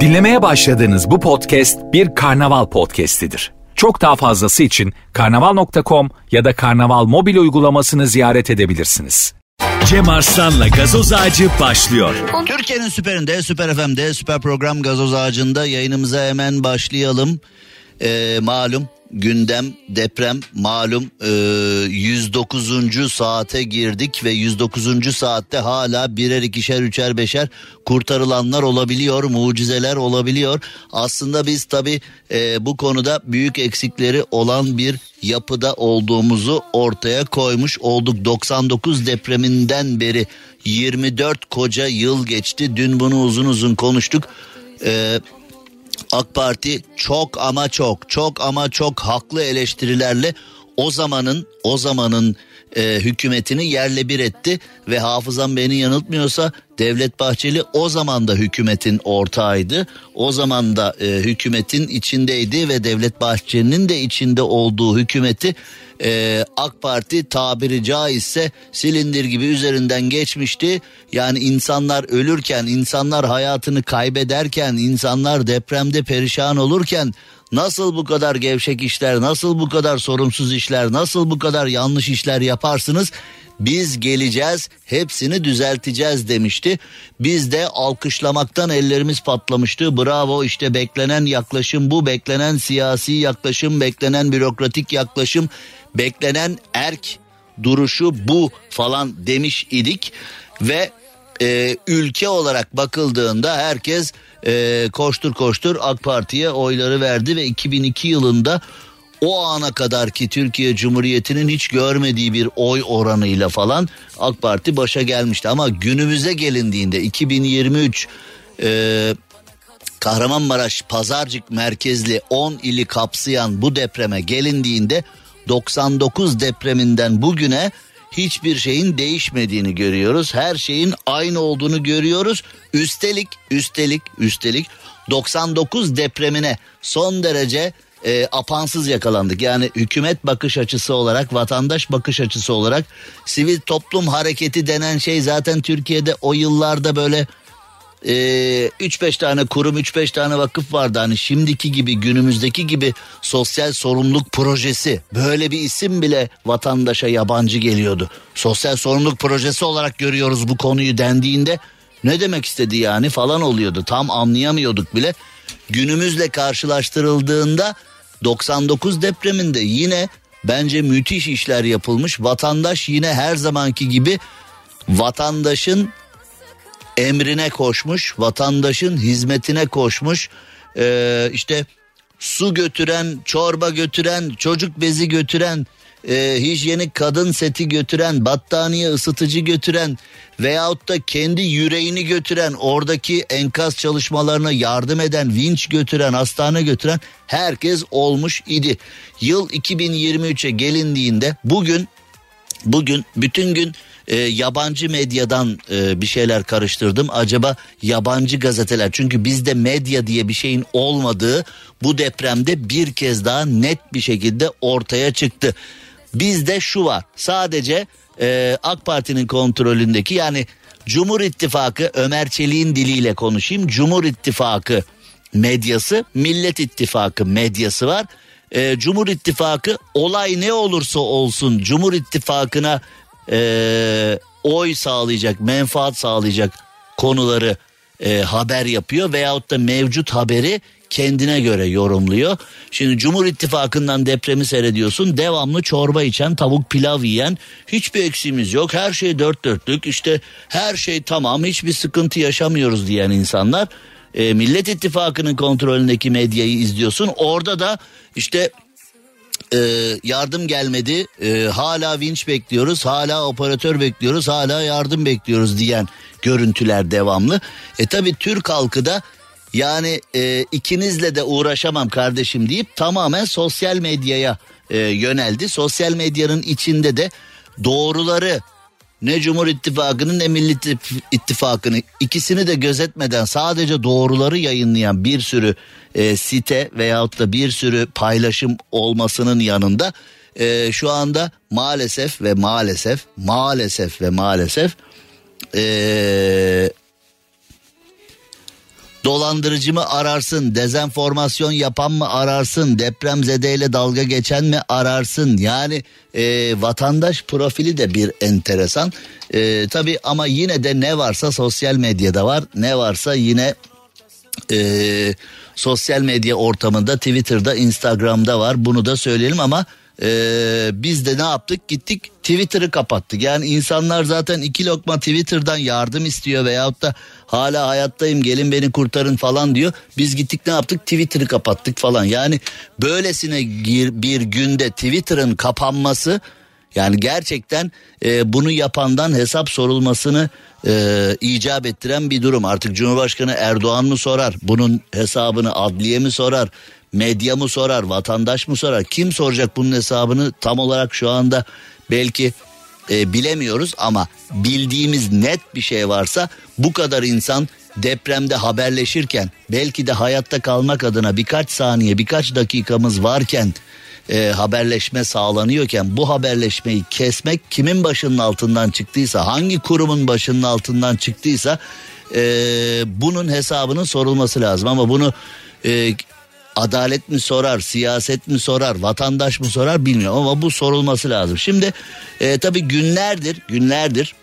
Dinlemeye başladığınız bu podcast bir karnaval podcastidir. Çok daha fazlası için karnaval.com ya da karnaval mobil uygulamasını ziyaret edebilirsiniz. Cem Arslan'la gazoz ağacı başlıyor. Türkiye'nin süperinde, süper FM'de, süper program gazoz ağacında yayınımıza hemen başlayalım. Ee, malum gündem deprem malum e, 109. saate girdik ve 109. saatte hala birer ikişer üçer beşer kurtarılanlar olabiliyor mucizeler olabiliyor. Aslında biz tabi e, bu konuda büyük eksikleri olan bir yapıda olduğumuzu ortaya koymuş olduk. 99 depreminden beri 24 koca yıl geçti dün bunu uzun uzun konuştuk. Eee AK Parti çok ama çok çok ama çok haklı eleştirilerle o zamanın o zamanın e, hükümetini yerle bir etti ve hafızam beni yanıltmıyorsa Devlet Bahçeli o zaman da hükümetin ortağıydı. O zaman da e, hükümetin içindeydi ve Devlet Bahçeli'nin de içinde olduğu hükümeti e, AK Parti tabiri caizse silindir gibi üzerinden geçmişti. Yani insanlar ölürken, insanlar hayatını kaybederken, insanlar depremde perişan olurken nasıl bu kadar gevşek işler, nasıl bu kadar sorumsuz işler, nasıl bu kadar yanlış işler yaparsınız? Biz geleceğiz, hepsini düzelteceğiz demişti. Biz de alkışlamaktan ellerimiz patlamıştı. Bravo işte beklenen yaklaşım bu, beklenen siyasi yaklaşım, beklenen bürokratik yaklaşım, beklenen erk duruşu bu falan demiş idik ve e, ülke olarak bakıldığında herkes e, koştur koştur AK Parti'ye oyları verdi ve 2002 yılında o ana kadar ki Türkiye Cumhuriyeti'nin hiç görmediği bir oy oranıyla falan AK Parti başa gelmişti. Ama günümüze gelindiğinde 2023 e, Kahramanmaraş Pazarcık merkezli 10 ili kapsayan bu depreme gelindiğinde 99 depreminden bugüne hiçbir şeyin değişmediğini görüyoruz. Her şeyin aynı olduğunu görüyoruz. Üstelik üstelik üstelik 99 depremine son derece e, apansız yakalandık. Yani hükümet bakış açısı olarak, vatandaş bakış açısı olarak sivil toplum hareketi denen şey zaten Türkiye'de o yıllarda böyle 3-5 e, tane kurum 3-5 tane vakıf vardı hani şimdiki gibi günümüzdeki gibi sosyal sorumluluk projesi böyle bir isim bile vatandaşa yabancı geliyordu. Sosyal sorumluluk projesi olarak görüyoruz bu konuyu dendiğinde ne demek istedi yani falan oluyordu tam anlayamıyorduk bile. Günümüzle karşılaştırıldığında 99 depreminde yine bence müthiş işler yapılmış. Vatandaş yine her zamanki gibi vatandaşın emrine koşmuş, vatandaşın hizmetine koşmuş. Ee, işte su götüren, çorba götüren, çocuk bezi götüren, e, hijyenik kadın seti götüren, battaniye ısıtıcı götüren veyahut da kendi yüreğini götüren, oradaki enkaz çalışmalarına yardım eden, vinç götüren, hastane götüren herkes olmuş idi. Yıl 2023'e gelindiğinde bugün bugün bütün gün e, yabancı medyadan e, bir şeyler karıştırdım. Acaba yabancı gazeteler çünkü bizde medya diye bir şeyin olmadığı bu depremde bir kez daha net bir şekilde ortaya çıktı. Bizde şu var sadece e, AK Parti'nin kontrolündeki yani Cumhur İttifakı Ömer Çelik'in diliyle konuşayım. Cumhur İttifakı medyası, Millet İttifakı medyası var. E, Cumhur İttifakı olay ne olursa olsun Cumhur İttifakı'na e, oy sağlayacak, menfaat sağlayacak konuları e, haber yapıyor veyahut da mevcut haberi kendine göre yorumluyor. Şimdi Cumhur İttifakı'ndan depremi seyrediyorsun. Devamlı çorba içen, tavuk pilav yiyen, hiçbir eksiğimiz yok. Her şey dört dörtlük. işte her şey tamam, hiçbir sıkıntı yaşamıyoruz diyen insanlar e, Millet İttifakı'nın kontrolündeki medyayı izliyorsun. Orada da işte e, yardım gelmedi e, hala vinç bekliyoruz hala operatör bekliyoruz hala yardım bekliyoruz diyen görüntüler devamlı. E tabi Türk halkı da yani e, ikinizle de uğraşamam kardeşim deyip tamamen sosyal medyaya e, yöneldi. Sosyal medyanın içinde de doğruları ne Cumhur İttifakı'nın ne Millet İttifakı'nı. İkisini de gözetmeden sadece doğruları yayınlayan bir sürü e, site veyahut da bir sürü paylaşım olmasının yanında e, şu anda maalesef ve maalesef maalesef ve maalesef e, dolandırıcı mı ararsın, dezenformasyon yapan mı ararsın, depremzedeyle dalga geçen mi ararsın? Yani e, vatandaş profili de bir enteresan. E, tabii ama yine de ne varsa sosyal medyada var, ne varsa yine e, sosyal medya ortamında Twitter'da Instagram'da var bunu da söyleyelim ama ee, biz de ne yaptık gittik Twitter'ı kapattık. Yani insanlar zaten iki lokma Twitter'dan yardım istiyor veyahut da hala hayattayım gelin beni kurtarın falan diyor. Biz gittik ne yaptık Twitter'ı kapattık falan. Yani böylesine bir günde Twitter'ın kapanması yani gerçekten e, bunu yapandan hesap sorulmasını e, icap ettiren bir durum. Artık Cumhurbaşkanı Erdoğan mı sorar? Bunun hesabını adliye mi sorar? Medya mı sorar? Vatandaş mı sorar? Kim soracak bunun hesabını tam olarak şu anda belki e, bilemiyoruz ama bildiğimiz net bir şey varsa bu kadar insan depremde haberleşirken belki de hayatta kalmak adına birkaç saniye birkaç dakikamız varken e, haberleşme sağlanıyorken bu haberleşmeyi kesmek kimin başının altından çıktıysa hangi kurumun başının altından çıktıysa e, bunun hesabının sorulması lazım ama bunu e, adalet mi sorar, siyaset mi sorar, vatandaş mı sorar bilmiyorum ama bu sorulması lazım. Şimdi e, tabii günlerdir, günlerdir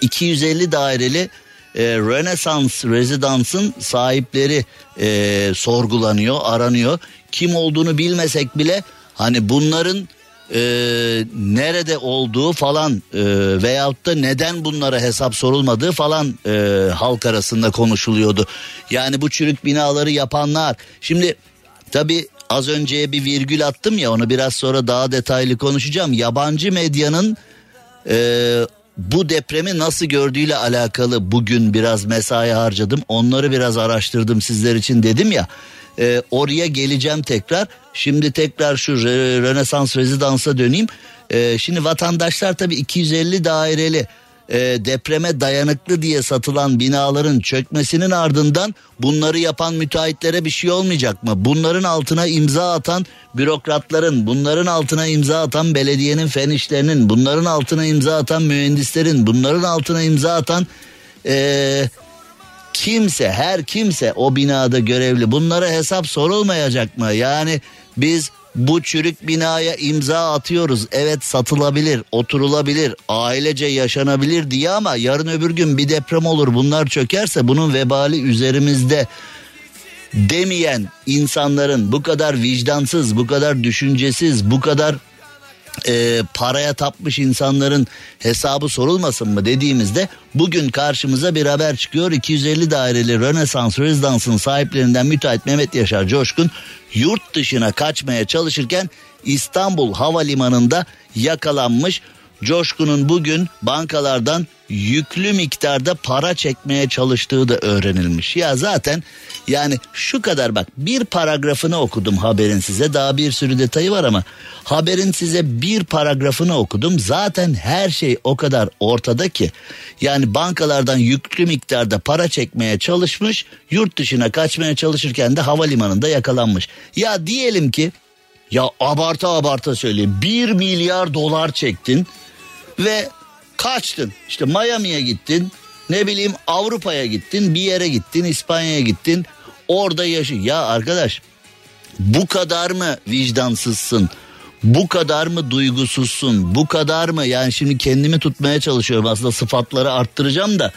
250 daireli e, Renaissance Residence'ın sahipleri e, sorgulanıyor, aranıyor. Kim olduğunu bilmesek bile hani bunların e, nerede olduğu falan e, veyahut da neden bunlara hesap sorulmadığı falan e, halk arasında konuşuluyordu. Yani bu çürük binaları yapanlar. Şimdi tabi az önceye bir virgül attım ya onu biraz sonra daha detaylı konuşacağım. Yabancı medyanın e, bu depremi nasıl gördüğüyle alakalı bugün biraz mesai harcadım. Onları biraz araştırdım sizler için dedim ya. E, oraya geleceğim tekrar. Şimdi tekrar şu Re- Rönesans Rezidans'a döneyim. E, şimdi vatandaşlar tabii 250 daireli e, depreme dayanıklı diye satılan binaların çökmesinin ardından bunları yapan müteahhitlere bir şey olmayacak mı? Bunların altına imza atan bürokratların, bunların altına imza atan belediyenin fen işlerinin, bunların altına imza atan mühendislerin, bunların altına imza atan e, kimse her kimse o binada görevli bunlara hesap sorulmayacak mı? Yani biz bu çürük binaya imza atıyoruz. Evet satılabilir, oturulabilir, ailece yaşanabilir diye ama yarın öbür gün bir deprem olur bunlar çökerse bunun vebali üzerimizde demeyen insanların bu kadar vicdansız, bu kadar düşüncesiz, bu kadar e, paraya tapmış insanların hesabı sorulmasın mı dediğimizde bugün karşımıza bir haber çıkıyor. 250 daireli Rönesans Rezidans'ın sahiplerinden müteahhit Mehmet Yaşar Coşkun yurt dışına kaçmaya çalışırken İstanbul Havalimanı'nda yakalanmış. Coşkun'un bugün bankalardan yüklü miktarda para çekmeye çalıştığı da öğrenilmiş. Ya zaten yani şu kadar bak bir paragrafını okudum haberin size daha bir sürü detayı var ama haberin size bir paragrafını okudum zaten her şey o kadar ortada ki yani bankalardan yüklü miktarda para çekmeye çalışmış yurt dışına kaçmaya çalışırken de havalimanında yakalanmış. Ya diyelim ki ya abarta abarta söyleyeyim 1 milyar dolar çektin ve kaçtın. İşte Miami'ye gittin, ne bileyim Avrupa'ya gittin, bir yere gittin, İspanya'ya gittin. Orada yaşı. Ya arkadaş bu kadar mı vicdansızsın? Bu kadar mı duygusuzsun? Bu kadar mı? Yani şimdi kendimi tutmaya çalışıyorum aslında sıfatları arttıracağım da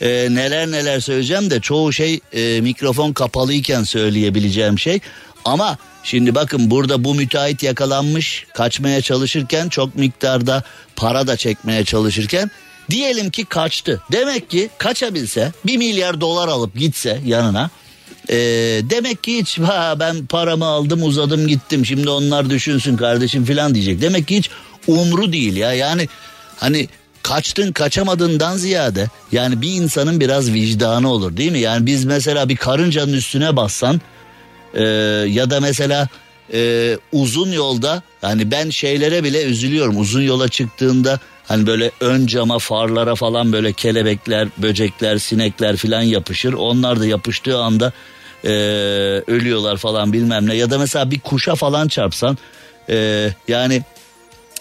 e, neler neler söyleyeceğim de çoğu şey e, mikrofon kapalıyken söyleyebileceğim şey. Ama şimdi bakın burada bu müteahhit yakalanmış kaçmaya çalışırken çok miktarda para da çekmeye çalışırken diyelim ki kaçtı. Demek ki kaçabilse bir milyar dolar alıp gitse yanına e, demek ki hiç ha, ben paramı aldım uzadım gittim şimdi onlar düşünsün kardeşim filan diyecek. Demek ki hiç umru değil ya yani hani kaçtın kaçamadığından ziyade yani bir insanın biraz vicdanı olur değil mi? Yani biz mesela bir karıncanın üstüne bassan e, ya da mesela e, uzun yolda hani ben şeylere bile üzülüyorum. Uzun yola çıktığında hani böyle ön cama farlara falan böyle kelebekler böcekler sinekler filan yapışır. Onlar da yapıştığı anda e, ölüyorlar falan bilmem ne. Ya da mesela bir kuşa falan çarpsan e, yani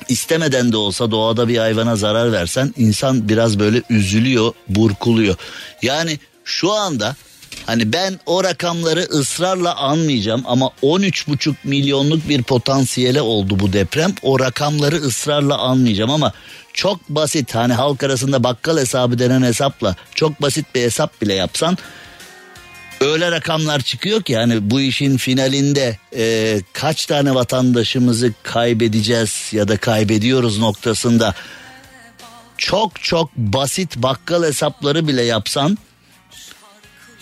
istemeden de olsa doğada bir hayvana zarar versen insan biraz böyle üzülüyor burkuluyor. Yani şu anda Hani ben o rakamları ısrarla anmayacağım ama 13,5 milyonluk bir potansiyele oldu bu deprem. O rakamları ısrarla anmayacağım ama çok basit hani halk arasında bakkal hesabı denen hesapla çok basit bir hesap bile yapsan öyle rakamlar çıkıyor ki hani bu işin finalinde e, kaç tane vatandaşımızı kaybedeceğiz ya da kaybediyoruz noktasında çok çok basit bakkal hesapları bile yapsan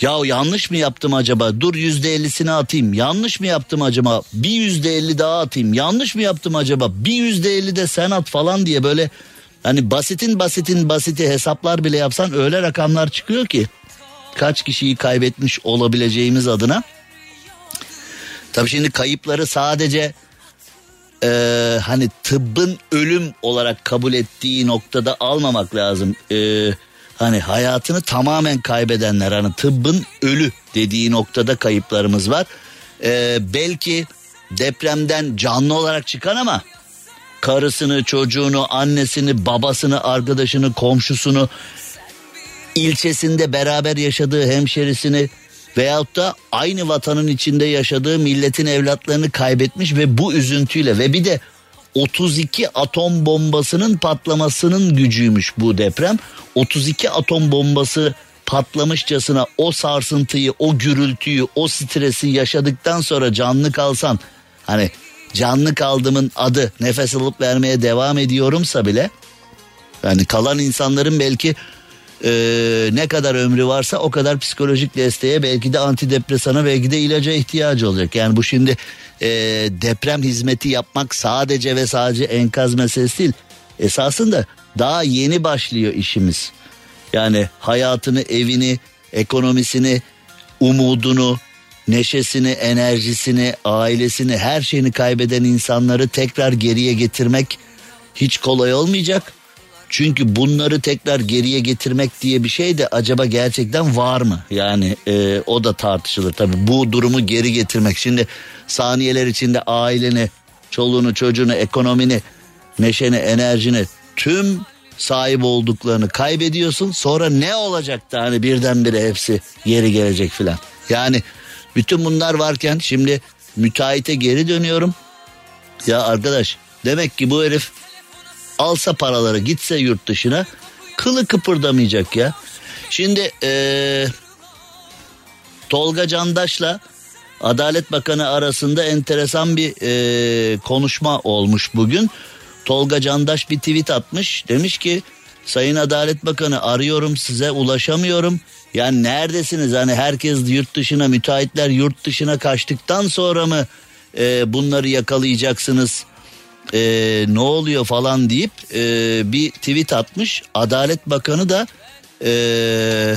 ya yanlış mı yaptım acaba? Dur yüzde ellisini atayım. Yanlış mı yaptım acaba? Bir yüzde elli daha atayım. Yanlış mı yaptım acaba? Bir yüzde elli de sen at falan diye böyle hani basitin basitin basiti hesaplar bile yapsan öyle rakamlar çıkıyor ki kaç kişiyi kaybetmiş olabileceğimiz adına. Tabii şimdi kayıpları sadece e, hani tıbbın ölüm olarak kabul ettiği noktada almamak lazım. E, hani hayatını tamamen kaybedenler hani tıbbın ölü dediği noktada kayıplarımız var. E, belki depremden canlı olarak çıkan ama karısını, çocuğunu, annesini, babasını, arkadaşını, komşusunu, ilçesinde beraber yaşadığı hemşerisini veyahut da aynı vatanın içinde yaşadığı milletin evlatlarını kaybetmiş ve bu üzüntüyle ve bir de 32 atom bombasının patlamasının gücüymüş bu deprem. 32 atom bombası patlamışçasına o sarsıntıyı, o gürültüyü, o stresi yaşadıktan sonra canlı kalsan hani canlı kaldımın adı nefes alıp vermeye devam ediyorumsa bile yani kalan insanların belki e, ne kadar ömrü varsa o kadar psikolojik desteğe belki de antidepresana belki de ilaca ihtiyacı olacak. Yani bu şimdi e, deprem hizmeti yapmak sadece ve sadece enkaz meselesi değil. Esasında daha yeni başlıyor işimiz. Yani hayatını, evini, ekonomisini, umudunu, neşesini, enerjisini, ailesini, her şeyini kaybeden insanları tekrar geriye getirmek hiç kolay olmayacak. Çünkü bunları tekrar geriye getirmek diye bir şey de acaba gerçekten var mı? Yani e, o da tartışılır tabii. Bu durumu geri getirmek. Şimdi saniyeler içinde aileni, çoluğunu, çocuğunu, ekonomini, neşeni, enerjini tüm sahip olduklarını kaybediyorsun. Sonra ne olacak da hani birdenbire hepsi geri gelecek filan. Yani bütün bunlar varken şimdi müteahhite geri dönüyorum. Ya arkadaş demek ki bu herif alsa paraları gitse yurt dışına kılı kıpırdamayacak ya. Şimdi ee, Tolga Candaş'la Adalet Bakanı arasında enteresan bir ee, konuşma olmuş bugün. Tolga Candaş bir tweet atmış demiş ki Sayın Adalet Bakanı arıyorum size ulaşamıyorum. Yani neredesiniz hani herkes yurt dışına müteahhitler yurt dışına kaçtıktan sonra mı e, bunları yakalayacaksınız? E, ne oluyor falan deyip e, bir tweet atmış. Adalet Bakanı da e,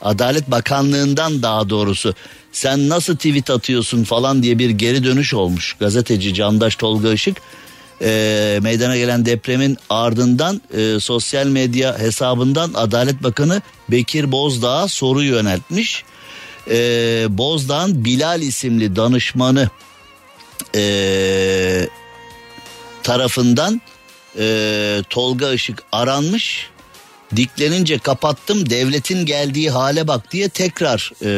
Adalet Bakanlığından daha doğrusu sen nasıl tweet atıyorsun falan diye bir geri dönüş olmuş. Gazeteci Candaş Tolga Işık e, meydana gelen depremin ardından e, sosyal medya hesabından Adalet Bakanı Bekir Bozdağ'a soru yöneltmiş. E, Bozdağ'ın Bilal isimli danışmanı e, tarafından e, Tolga Işık aranmış. Diklenince kapattım devletin geldiği hale bak diye tekrar e,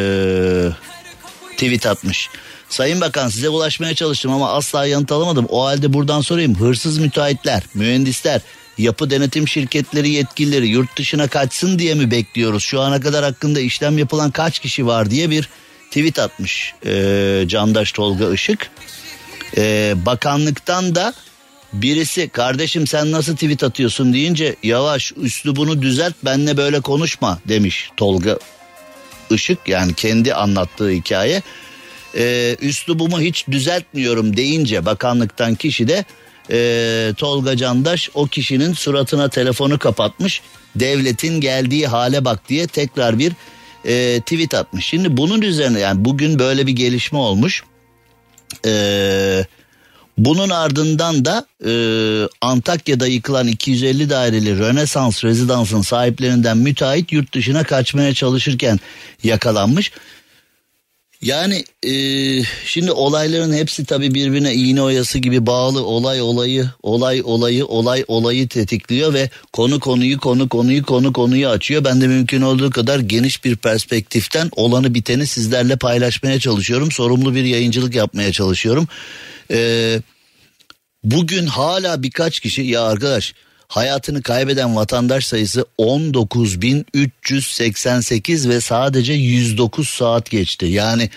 tweet atmış. Sayın Bakan size ulaşmaya çalıştım ama asla yanıt alamadım. O halde buradan sorayım. Hırsız müteahhitler, mühendisler, yapı denetim şirketleri yetkilileri yurt dışına kaçsın diye mi bekliyoruz? Şu ana kadar hakkında işlem yapılan kaç kişi var diye bir tweet atmış e, Candaş Tolga Işık. E, bakanlıktan da birisi kardeşim sen nasıl tweet atıyorsun deyince yavaş üslubunu düzelt benle böyle konuşma demiş Tolga Işık yani kendi anlattığı hikaye. Ee, üslubumu hiç düzeltmiyorum deyince bakanlıktan kişi de e, Tolga Candaş o kişinin suratına telefonu kapatmış. Devletin geldiği hale bak diye tekrar bir e, tweet atmış. Şimdi bunun üzerine yani bugün böyle bir gelişme olmuş. Eee bunun ardından da e, Antakya'da yıkılan 250 daireli Rönesans rezidansın sahiplerinden müteahhit yurt dışına kaçmaya çalışırken yakalanmış. Yani e, şimdi olayların hepsi tabii birbirine iğne oyası gibi bağlı olay olayı olay olayı olay olayı tetikliyor ve konu konuyu konu konuyu konu konuyu açıyor. Ben de mümkün olduğu kadar geniş bir perspektiften olanı biteni sizlerle paylaşmaya çalışıyorum. Sorumlu bir yayıncılık yapmaya çalışıyorum. Ee, bugün hala birkaç kişi ya arkadaş hayatını kaybeden vatandaş sayısı 19.388 ve sadece 109 saat geçti. Yani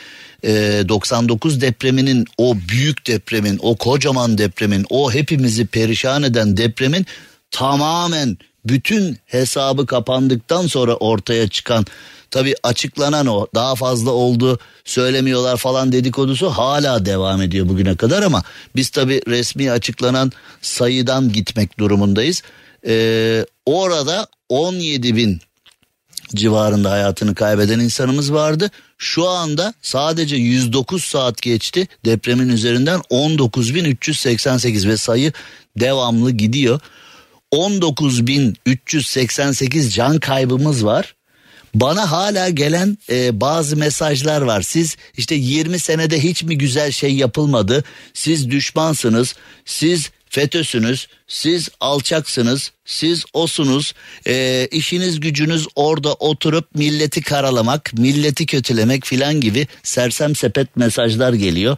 e, 99 depreminin o büyük depremin o kocaman depremin o hepimizi perişan eden depremin tamamen bütün hesabı kapandıktan sonra ortaya çıkan tabi açıklanan o daha fazla oldu söylemiyorlar falan dedikodusu hala devam ediyor bugüne kadar ama biz tabi resmi açıklanan sayıdan gitmek durumundayız. Ee, orada 17 bin civarında hayatını kaybeden insanımız vardı. Şu anda sadece 109 saat geçti depremin üzerinden 19.388 ve sayı devamlı gidiyor. 19.388 can kaybımız var. Bana hala gelen e, bazı mesajlar var. Siz işte 20 senede hiç mi güzel şey yapılmadı? Siz düşmansınız. Siz FETÖ'sünüz, siz alçaksınız, siz osunuz, e, işiniz gücünüz orada oturup milleti karalamak, milleti kötülemek filan gibi sersem sepet mesajlar geliyor.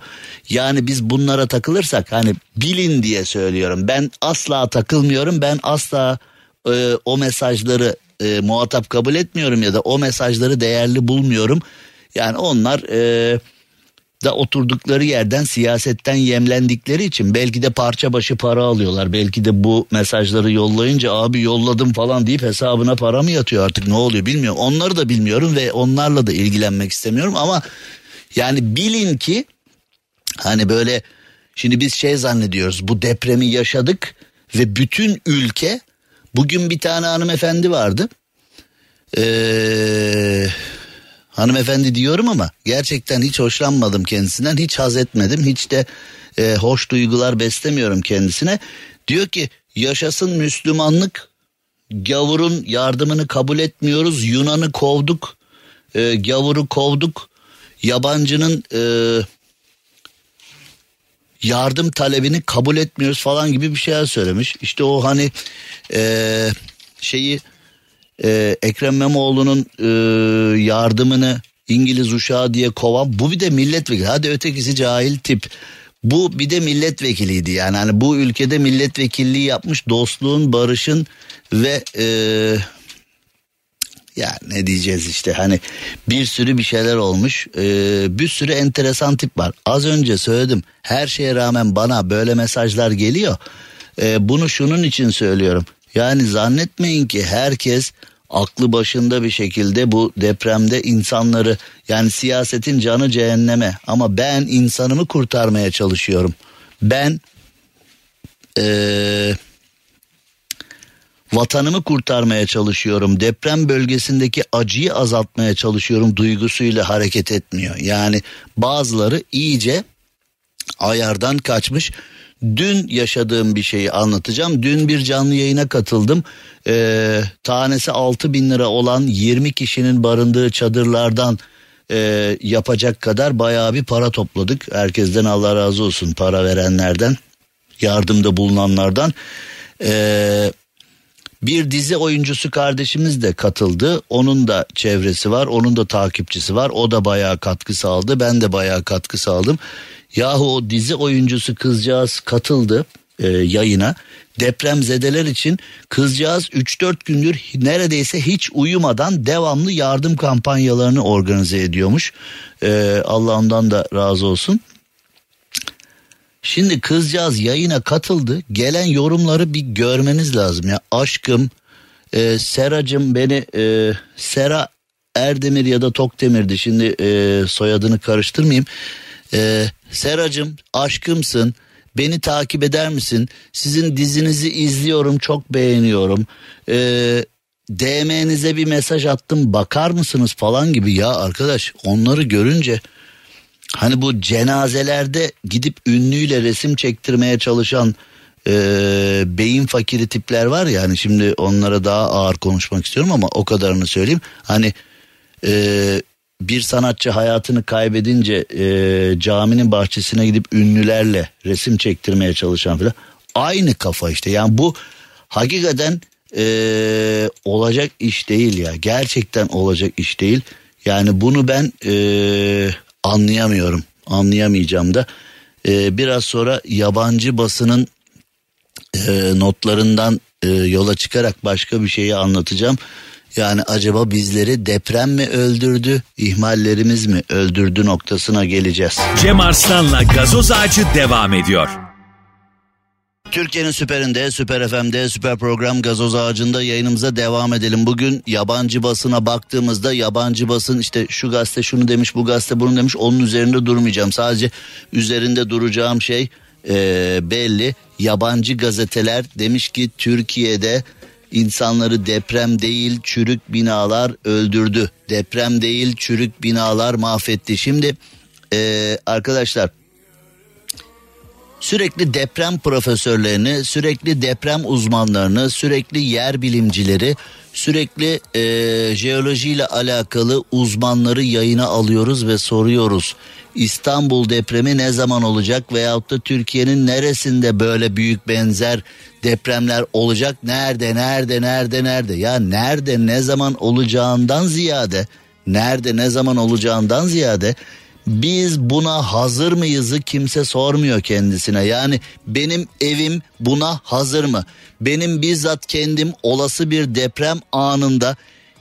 Yani biz bunlara takılırsak hani bilin diye söylüyorum. Ben asla takılmıyorum, ben asla e, o mesajları e, muhatap kabul etmiyorum ya da o mesajları değerli bulmuyorum. Yani onlar... E, da oturdukları yerden siyasetten yemlendikleri için belki de parça başı para alıyorlar. Belki de bu mesajları yollayınca abi yolladım falan deyip hesabına para mı yatıyor artık ne oluyor bilmiyorum. Onları da bilmiyorum ve onlarla da ilgilenmek istemiyorum ama yani bilin ki hani böyle şimdi biz şey zannediyoruz bu depremi yaşadık ve bütün ülke bugün bir tane hanımefendi vardı. Eee hanımefendi diyorum ama gerçekten hiç hoşlanmadım kendisinden hiç haz etmedim hiç de e, hoş duygular beslemiyorum kendisine diyor ki yaşasın Müslümanlık gavurun yardımını kabul etmiyoruz Yunan'ı kovduk e, gavuru kovduk yabancının e, yardım talebini kabul etmiyoruz falan gibi bir şeyler söylemiş. İşte o hani e, şeyi e, Ekrem İmamoğlu'nun e, yardımını İngiliz uşağı diye kovan bu bir de milletvekili. Hadi ötekisi cahil tip. Bu bir de milletvekiliydi yani. Hani bu ülkede milletvekilliği yapmış dostluğun barışın ve e, ya ne diyeceğiz işte hani bir sürü bir şeyler olmuş. Ee, bir sürü enteresan tip var. Az önce söyledim her şeye rağmen bana böyle mesajlar geliyor. Ee, bunu şunun için söylüyorum. Yani zannetmeyin ki herkes aklı başında bir şekilde bu depremde insanları yani siyasetin canı cehenneme. Ama ben insanımı kurtarmaya çalışıyorum. Ben ee, vatanımı kurtarmaya çalışıyorum. Deprem bölgesindeki acıyı azaltmaya çalışıyorum duygusuyla hareket etmiyor. Yani bazıları iyice ayardan kaçmış. Dün yaşadığım bir şeyi anlatacağım. Dün bir canlı yayına katıldım. Ee, tanesi 6 bin lira olan 20 kişinin barındığı çadırlardan e, yapacak kadar bayağı bir para topladık. Herkesten Allah razı olsun para verenlerden, yardımda bulunanlardan. Ee, bir dizi oyuncusu kardeşimiz de katıldı. Onun da çevresi var, onun da takipçisi var. O da bayağı katkı sağladı. Ben de bayağı katkı sağladım. Yahu o dizi oyuncusu kızcağız katıldı e, yayına. Depremzedeler için kızcağız 3-4 gündür neredeyse hiç uyumadan devamlı yardım kampanyalarını organize ediyormuş. E, Allah ondan da razı olsun. Şimdi kızcağız yayına katıldı. Gelen yorumları bir görmeniz lazım ya. Aşkım, e, Seracım beni e, Sera Erdemir ya da Tokdemir'di. Şimdi e, soyadını karıştırmayayım. E, Seracım aşkımsın beni takip eder misin? Sizin dizinizi izliyorum çok beğeniyorum. Ee, DM'nize bir mesaj attım bakar mısınız falan gibi ya arkadaş onları görünce hani bu cenazelerde gidip ünlüyle resim çektirmeye çalışan e, beyin fakiri tipler var ya hani şimdi onlara daha ağır konuşmak istiyorum ama o kadarını söyleyeyim hani e, bir sanatçı hayatını kaybedince e, caminin bahçesine gidip ünlülerle resim çektirmeye çalışan falan aynı kafa işte. Yani bu hakikaten e, olacak iş değil ya. Gerçekten olacak iş değil. Yani bunu ben e, anlayamıyorum. Anlayamayacağım da. E, biraz sonra yabancı basının e, notlarından e, yola çıkarak başka bir şeyi anlatacağım. Yani acaba bizleri deprem mi öldürdü, ihmallerimiz mi öldürdü noktasına geleceğiz. Cem Arslan'la gazoz ağacı devam ediyor. Türkiye'nin süperinde, süper FM'de, süper program gazoz ağacında yayınımıza devam edelim. Bugün yabancı basına baktığımızda yabancı basın işte şu gazete şunu demiş, bu gazete bunu demiş. Onun üzerinde durmayacağım. Sadece üzerinde duracağım şey e, belli. Yabancı gazeteler demiş ki Türkiye'de insanları deprem değil çürük binalar öldürdü. Deprem değil çürük binalar mahvetti. Şimdi e, arkadaşlar sürekli deprem profesörlerini, sürekli deprem uzmanlarını, sürekli yer bilimcileri, sürekli e, jeolojiyle alakalı uzmanları yayına alıyoruz ve soruyoruz. İstanbul depremi ne zaman olacak veyahut da Türkiye'nin neresinde böyle büyük benzer depremler olacak? Nerede, nerede, nerede, nerede? Ya nerede, ne zaman olacağından ziyade, nerede, ne zaman olacağından ziyade biz buna hazır mıyızı kimse sormuyor kendisine. Yani benim evim buna hazır mı? Benim bizzat kendim olası bir deprem anında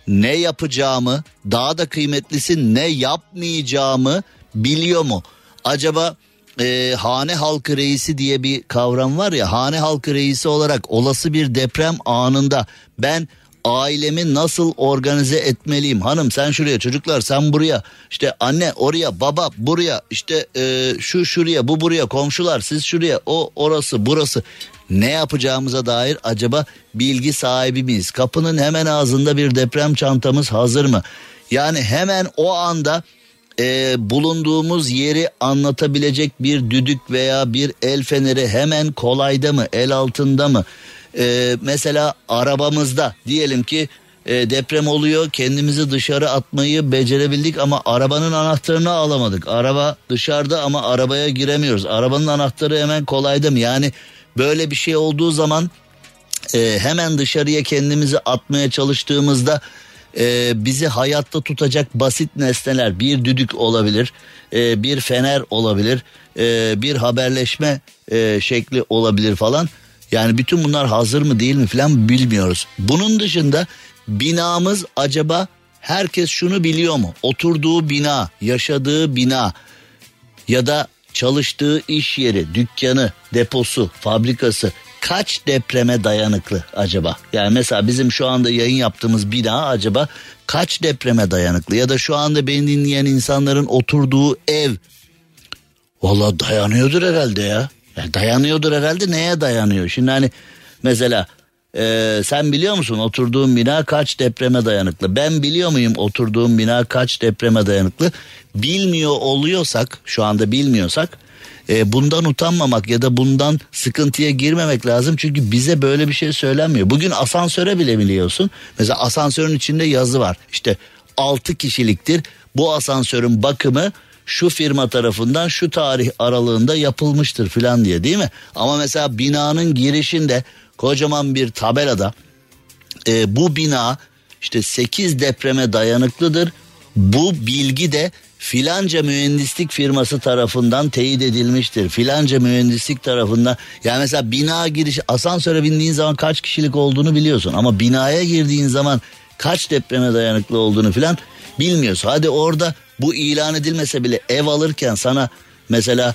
ne yapacağımı, daha da kıymetlisi ne yapmayacağımı biliyor mu? Acaba e, hane halkı reisi diye bir kavram var ya hane halkı reisi olarak olası bir deprem anında ben ailemi nasıl organize etmeliyim? Hanım sen şuraya çocuklar sen buraya. İşte anne oraya baba buraya. İşte e, şu şuraya bu buraya. Komşular siz şuraya. O orası burası. Ne yapacağımıza dair acaba bilgi sahibi miyiz? Kapının hemen ağzında bir deprem çantamız hazır mı? Yani hemen o anda e, bulunduğumuz yeri anlatabilecek bir düdük veya bir el feneri hemen kolayda mı el altında mı e, mesela arabamızda diyelim ki e, deprem oluyor kendimizi dışarı atmayı becerebildik ama arabanın anahtarını alamadık. Araba dışarıda ama arabaya giremiyoruz. Arabanın anahtarı hemen kolayda mı? Yani böyle bir şey olduğu zaman e, hemen dışarıya kendimizi atmaya çalıştığımızda e, bizi hayatta tutacak basit nesneler bir düdük olabilir, e, bir fener olabilir, e, bir haberleşme e, şekli olabilir falan. Yani bütün bunlar hazır mı değil mi falan bilmiyoruz. Bunun dışında binamız acaba herkes şunu biliyor mu? Oturduğu bina, yaşadığı bina ya da çalıştığı iş yeri, dükkanı, deposu, fabrikası kaç depreme dayanıklı acaba? Yani mesela bizim şu anda yayın yaptığımız bina acaba kaç depreme dayanıklı? Ya da şu anda beni dinleyen insanların oturduğu ev Valla dayanıyordur herhalde ya. Ya. Dayanıyordur herhalde neye dayanıyor? Şimdi hani mesela e, sen biliyor musun oturduğun bina kaç depreme dayanıklı? Ben biliyor muyum oturduğum bina kaç depreme dayanıklı? Bilmiyor oluyorsak şu anda bilmiyorsak e, bundan utanmamak ya da bundan sıkıntıya girmemek lazım. Çünkü bize böyle bir şey söylenmiyor. Bugün asansöre bile biliyorsun. Mesela asansörün içinde yazı var. İşte 6 kişiliktir. Bu asansörün bakımı şu firma tarafından şu tarih aralığında yapılmıştır filan diye değil mi? Ama mesela binanın girişinde kocaman bir tabelada e, bu bina işte 8 depreme dayanıklıdır. Bu bilgi de filanca mühendislik firması tarafından teyit edilmiştir. Filanca mühendislik tarafından yani mesela bina giriş asansöre bindiğin zaman kaç kişilik olduğunu biliyorsun ama binaya girdiğin zaman kaç depreme dayanıklı olduğunu filan bilmiyorsun. Hadi orada bu ilan edilmese bile ev alırken sana mesela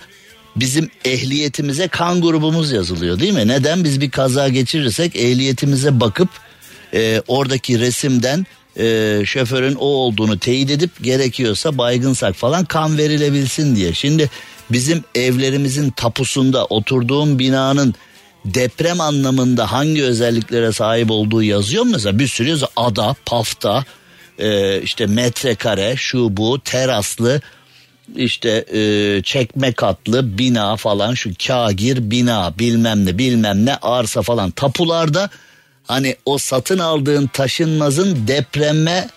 bizim ehliyetimize kan grubumuz yazılıyor değil mi? Neden biz bir kaza geçirirsek ehliyetimize bakıp e, oradaki resimden e, şoförün o olduğunu teyit edip gerekiyorsa baygınsak falan kan verilebilsin diye. Şimdi bizim evlerimizin tapusunda oturduğum binanın deprem anlamında hangi özelliklere sahip olduğu yazıyor mu mesela bir sürü yazıyor. ada, pafta, e, işte metrekare, şu bu, teraslı, işte e, çekme katlı bina falan şu kagir bina bilmem ne bilmem ne arsa falan tapularda hani o satın aldığın taşınmazın depreme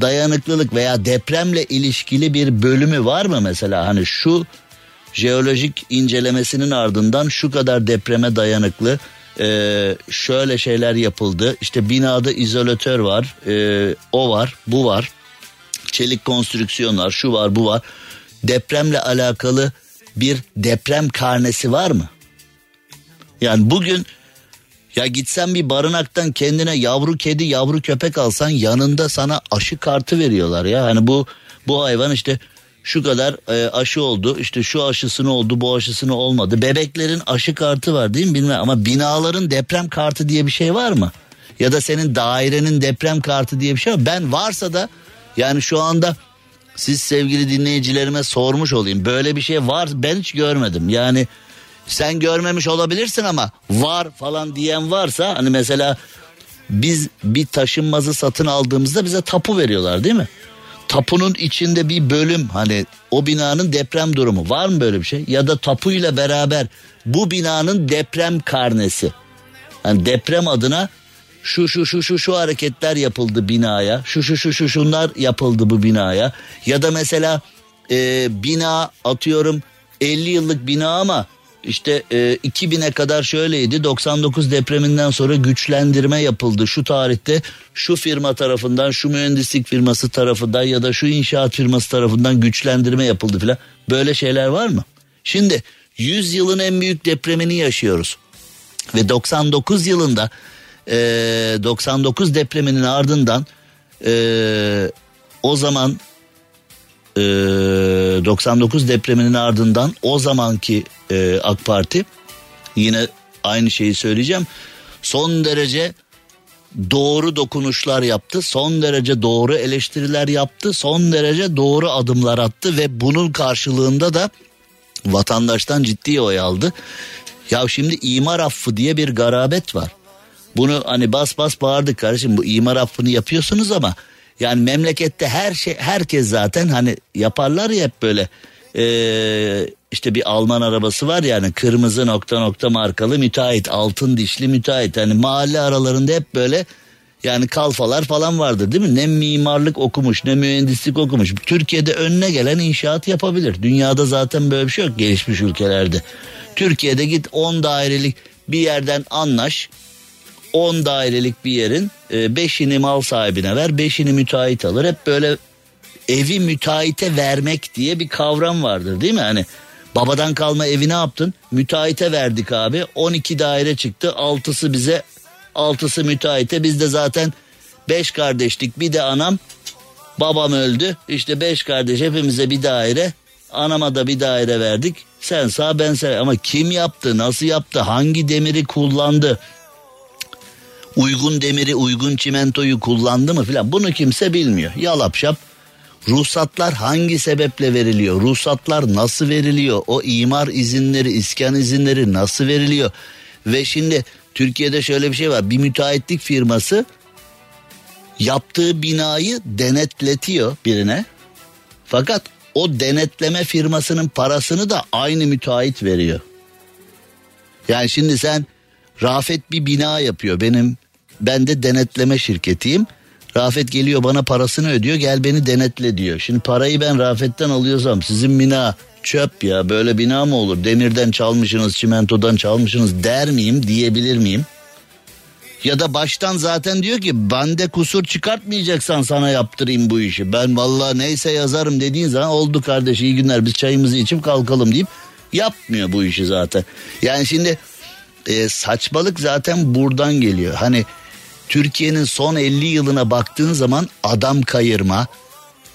dayanıklılık veya depremle ilişkili bir bölümü var mı mesela? Hani şu jeolojik incelemesinin ardından şu kadar depreme dayanıklı e, şöyle şeyler yapıldı. İşte binada izolatör var, e, o var, bu var. Çelik konstrüksiyonlar, şu var, bu var. Depremle alakalı bir deprem karnesi var mı? Yani bugün ya gitsen bir barınaktan kendine yavru kedi, yavru köpek alsan yanında sana aşı kartı veriyorlar ya. Hani bu bu hayvan işte şu kadar e, aşı oldu işte şu aşısını oldu bu aşısını olmadı. Bebeklerin aşı kartı var değil mi bilmem ama binaların deprem kartı diye bir şey var mı? Ya da senin dairenin deprem kartı diye bir şey var. Ben varsa da yani şu anda siz sevgili dinleyicilerime sormuş olayım. Böyle bir şey var ben hiç görmedim. Yani sen görmemiş olabilirsin ama var falan diyen varsa hani mesela biz bir taşınmazı satın aldığımızda bize tapu veriyorlar değil mi? Tapunun içinde bir bölüm hani o binanın deprem durumu var mı böyle bir şey? Ya da tapuyla beraber bu binanın deprem karnesi. Yani deprem adına şu şu şu şu şu hareketler yapıldı binaya. Şu şu şu şu şunlar yapıldı bu binaya. Ya da mesela e, bina atıyorum 50 yıllık bina ama işte e, 2000'e kadar şöyleydi. 99 depreminden sonra güçlendirme yapıldı şu tarihte. Şu firma tarafından şu mühendislik firması tarafından ya da şu inşaat firması tarafından güçlendirme yapıldı filan. Böyle şeyler var mı? Şimdi 100 yılın en büyük depremini yaşıyoruz. Ve 99 yılında e, 99 depreminin ardından e, o zaman e, 99 depreminin ardından o zamanki e, AK Parti yine aynı şeyi söyleyeceğim. Son derece doğru dokunuşlar yaptı. Son derece doğru eleştiriler yaptı. Son derece doğru adımlar attı ve bunun karşılığında da vatandaştan ciddi oy aldı. Ya şimdi imar affı diye bir garabet var. Bunu hani bas bas bağırdık kardeşim bu imar affını yapıyorsunuz ama yani memlekette her şey herkes zaten hani yaparlar ya hep böyle ee, işte bir Alman arabası var yani kırmızı nokta nokta markalı müteahhit altın dişli müteahhit hani mahalle aralarında hep böyle yani kalfalar falan vardır değil mi? Ne mimarlık okumuş ne mühendislik okumuş. Türkiye'de önüne gelen inşaat yapabilir. Dünyada zaten böyle bir şey yok gelişmiş ülkelerde. Türkiye'de git 10 dairelik bir yerden anlaş 10 dairelik bir yerin 5'ini e, mal sahibine ver 5'ini müteahhit alır. Hep böyle evi müteahhite vermek diye bir kavram vardır değil mi? Hani babadan kalma evi ne yaptın? Müteahhite verdik abi. 12 daire çıktı. 6'sı bize 6'sı müteahhite. Biz de zaten 5 kardeşlik. Bir de anam babam öldü. İşte 5 kardeş hepimize bir daire. Anama da bir daire verdik. Sen sağ ben sağ. Ama kim yaptı nasıl yaptı hangi demiri kullandı uygun demiri uygun çimentoyu kullandı mı filan bunu kimse bilmiyor. Yalap şap ruhsatlar hangi sebeple veriliyor? Ruhsatlar nasıl veriliyor? O imar izinleri, iskan izinleri nasıl veriliyor? Ve şimdi Türkiye'de şöyle bir şey var. Bir müteahhitlik firması yaptığı binayı denetletiyor birine. Fakat o denetleme firmasının parasını da aynı müteahhit veriyor. Yani şimdi sen Rafet bir bina yapıyor. Benim ben de denetleme şirketiyim. Rafet geliyor bana parasını ödüyor gel beni denetle diyor. Şimdi parayı ben Rafet'ten alıyorsam sizin bina çöp ya böyle bina mı olur? Demirden çalmışsınız çimentodan çalmışsınız der miyim diyebilir miyim? Ya da baştan zaten diyor ki bende kusur çıkartmayacaksan sana yaptırayım bu işi. Ben vallahi neyse yazarım dediğin zaman oldu kardeş iyi günler biz çayımızı içip kalkalım deyip yapmıyor bu işi zaten. Yani şimdi e, saçmalık zaten buradan geliyor. Hani Türkiye'nin son 50 yılına baktığın zaman adam kayırma,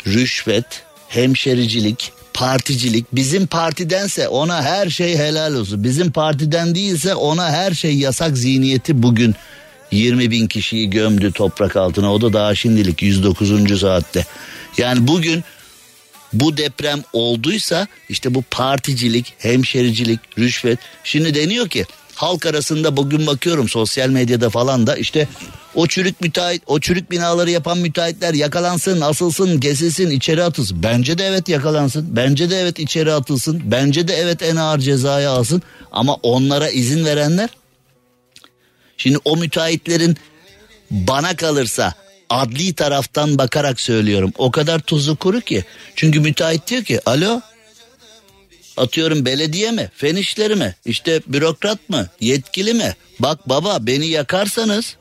rüşvet, hemşericilik, particilik bizim partidense ona her şey helal olsun. Bizim partiden değilse ona her şey yasak zihniyeti bugün 20 bin kişiyi gömdü toprak altına o da daha şimdilik 109. saatte. Yani bugün bu deprem olduysa işte bu particilik, hemşericilik, rüşvet şimdi deniyor ki halk arasında bugün bakıyorum sosyal medyada falan da işte o çürük müteahhit, o çürük binaları yapan müteahhitler yakalansın, asılsın, kesilsin, içeri atılsın. Bence de evet yakalansın. Bence de evet içeri atılsın. Bence de evet en ağır cezaya alsın. Ama onlara izin verenler şimdi o müteahhitlerin bana kalırsa adli taraftan bakarak söylüyorum. O kadar tuzu kuru ki. Çünkü müteahhit diyor ki alo atıyorum belediye mi fen işleri mi işte bürokrat mı yetkili mi? Bak baba beni yakarsanız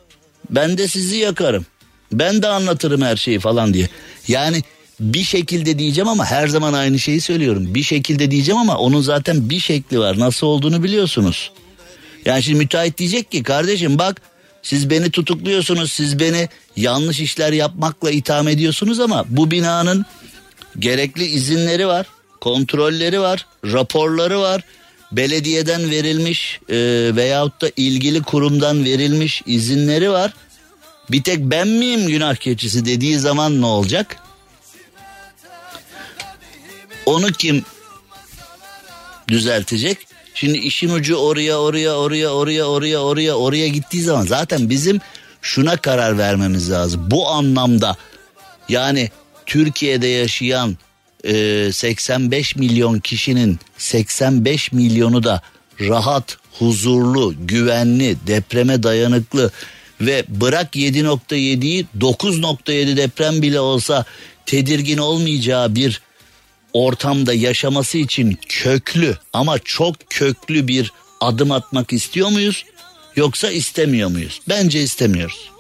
ben de sizi yakarım. Ben de anlatırım her şeyi falan diye. Yani bir şekilde diyeceğim ama her zaman aynı şeyi söylüyorum. Bir şekilde diyeceğim ama onun zaten bir şekli var. Nasıl olduğunu biliyorsunuz. Yani şimdi müteahhit diyecek ki kardeşim bak siz beni tutukluyorsunuz siz beni yanlış işler yapmakla itham ediyorsunuz ama bu binanın gerekli izinleri var kontrolleri var, raporları var. Belediyeden verilmiş e, veyahut da ilgili kurumdan verilmiş izinleri var. Bir tek ben miyim günah keçisi dediği zaman ne olacak? Onu kim düzeltecek? Şimdi işin ucu oraya oraya oraya oraya oraya oraya oraya gittiği zaman zaten bizim şuna karar vermemiz lazım. Bu anlamda yani Türkiye'de yaşayan 85 ee, milyon kişinin 85 milyonu da rahat, huzurlu, güvenli, depreme dayanıklı ve bırak 7.7'yi 9.7 deprem bile olsa tedirgin olmayacağı bir ortamda yaşaması için köklü ama çok köklü bir adım atmak istiyor muyuz? Yoksa istemiyor muyuz? Bence istemiyoruz.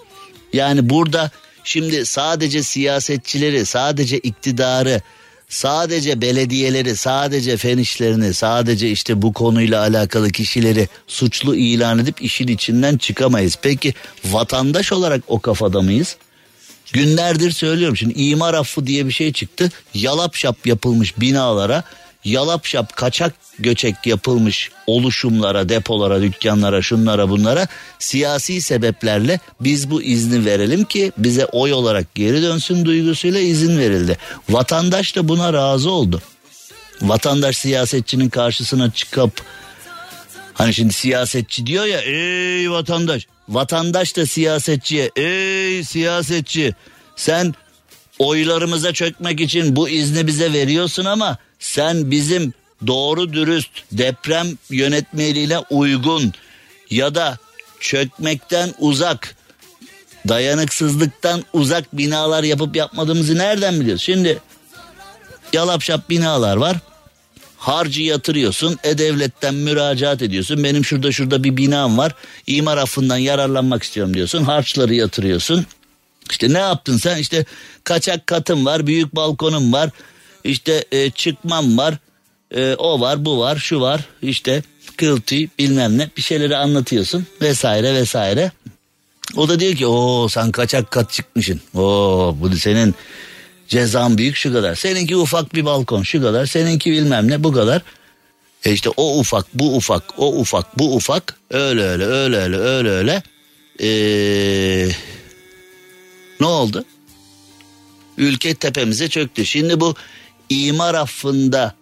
Yani burada şimdi sadece siyasetçileri, sadece iktidarı, sadece belediyeleri, sadece fen işlerini, sadece işte bu konuyla alakalı kişileri suçlu ilan edip işin içinden çıkamayız. Peki vatandaş olarak o kafada mıyız? Günlerdir söylüyorum şimdi imar affı diye bir şey çıktı. Yalap şap yapılmış binalara yalap şap kaçak göçek yapılmış oluşumlara, depolara, dükkanlara, şunlara bunlara siyasi sebeplerle biz bu izni verelim ki bize oy olarak geri dönsün duygusuyla izin verildi. Vatandaş da buna razı oldu. Vatandaş siyasetçinin karşısına çıkıp hani şimdi siyasetçi diyor ya ey vatandaş vatandaş da siyasetçiye ey siyasetçi sen oylarımıza çökmek için bu izni bize veriyorsun ama sen bizim doğru dürüst deprem yönetmeliğine uygun ya da çökmekten uzak dayanıksızlıktan uzak binalar yapıp yapmadığımızı nereden biliyoruz? Şimdi yalapşap binalar var. Harcı yatırıyorsun, e-devletten müracaat ediyorsun. Benim şurada şurada bir binam var. İmar affından yararlanmak istiyorum diyorsun. Harçları yatırıyorsun. İşte ne yaptın sen? İşte kaçak katım var, büyük balkonum var. İşte e, çıkmam var. E, o var, bu var, şu var. İşte kıltı bilmem ne bir şeyleri anlatıyorsun vesaire vesaire. O da diyor ki o sen kaçak kat çıkmışsın. O bu senin cezan büyük şu kadar. Seninki ufak bir balkon şu kadar. Seninki bilmem ne bu kadar. E işte o ufak bu ufak o ufak bu ufak öyle öyle öyle öyle öyle öyle. Ee, ne oldu? Ülke tepemize çöktü. Şimdi bu imar affında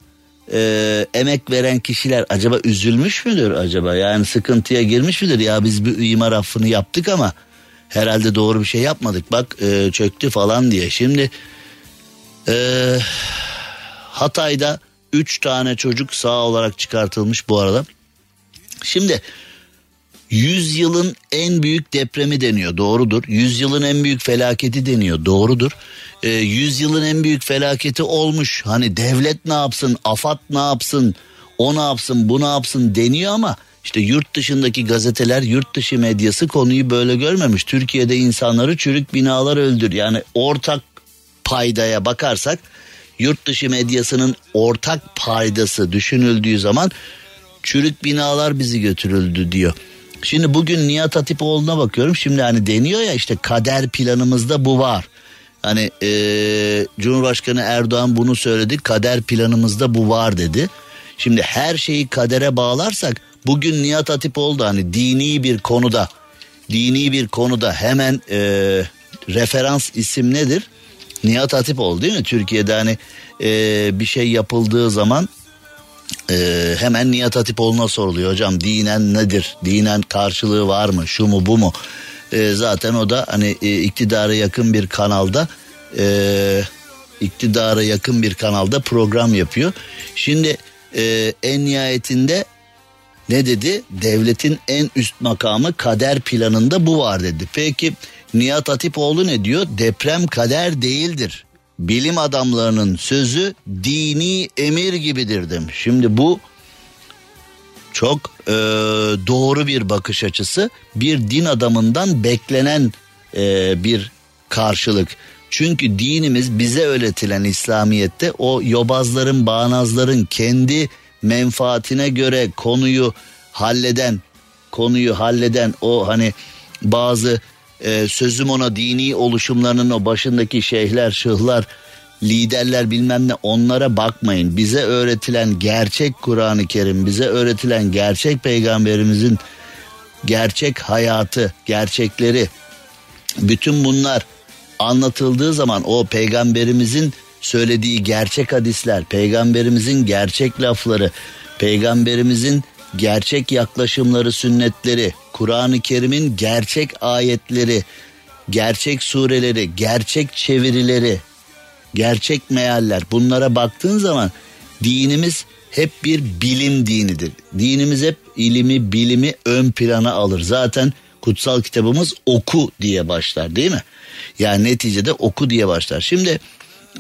e, emek veren kişiler acaba üzülmüş müdür acaba? Yani sıkıntıya girmiş midir? Ya biz bir imar affını yaptık ama herhalde doğru bir şey yapmadık. Bak e, çöktü falan diye. Şimdi e, Hatay'da 3 tane çocuk sağ olarak çıkartılmış bu arada. Şimdi Yüzyılın en büyük depremi deniyor doğrudur. Yüzyılın en büyük felaketi deniyor doğrudur. Ee, yüzyılın en büyük felaketi olmuş. Hani devlet ne yapsın, afat ne yapsın, o ne yapsın, bu ne yapsın deniyor ama işte yurt dışındaki gazeteler, yurt dışı medyası konuyu böyle görmemiş. Türkiye'de insanları çürük binalar öldür. Yani ortak paydaya bakarsak yurt dışı medyasının ortak paydası düşünüldüğü zaman çürük binalar bizi götürüldü diyor. Şimdi bugün Nihat Hatipoğlu'na bakıyorum. Şimdi hani deniyor ya işte kader planımızda bu var. Hani e, Cumhurbaşkanı Erdoğan bunu söyledi. Kader planımızda bu var dedi. Şimdi her şeyi kadere bağlarsak bugün Nihat Hatipoğlu da hani dini bir konuda dini bir konuda hemen e, referans isim nedir? Nihat Hatipoğlu değil mi? Türkiye'de hani e, bir şey yapıldığı zaman ee, hemen Nihat Hatipoğlu'na soruluyor hocam dinen nedir? Dinen karşılığı var mı? Şu mu bu mu? Ee, zaten o da hani e, iktidara yakın bir kanalda e, iktidara yakın bir kanalda program yapıyor. Şimdi e, en nihayetinde ne dedi? Devletin en üst makamı kader planında bu var dedi. Peki Nihat Hatipoğlu ne diyor? Deprem kader değildir. Bilim adamlarının sözü dini emir gibidir demiş. Şimdi bu çok e, doğru bir bakış açısı. Bir din adamından beklenen e, bir karşılık. Çünkü dinimiz bize öğretilen İslamiyet'te o yobazların, bağnazların kendi menfaatine göre konuyu halleden, konuyu halleden o hani bazı e, sözüm ona dini oluşumlarının o başındaki şeyhler, şıhlar, liderler bilmem ne onlara bakmayın. Bize öğretilen gerçek Kur'an-ı Kerim, bize öğretilen gerçek peygamberimizin gerçek hayatı, gerçekleri bütün bunlar anlatıldığı zaman o peygamberimizin söylediği gerçek hadisler, peygamberimizin gerçek lafları, peygamberimizin gerçek yaklaşımları, sünnetleri, Kur'an-ı Kerim'in gerçek ayetleri, gerçek sureleri, gerçek çevirileri, gerçek mealler bunlara baktığın zaman dinimiz hep bir bilim dinidir. Dinimiz hep ilimi, bilimi ön plana alır. Zaten kutsal kitabımız oku diye başlar değil mi? Yani neticede oku diye başlar. Şimdi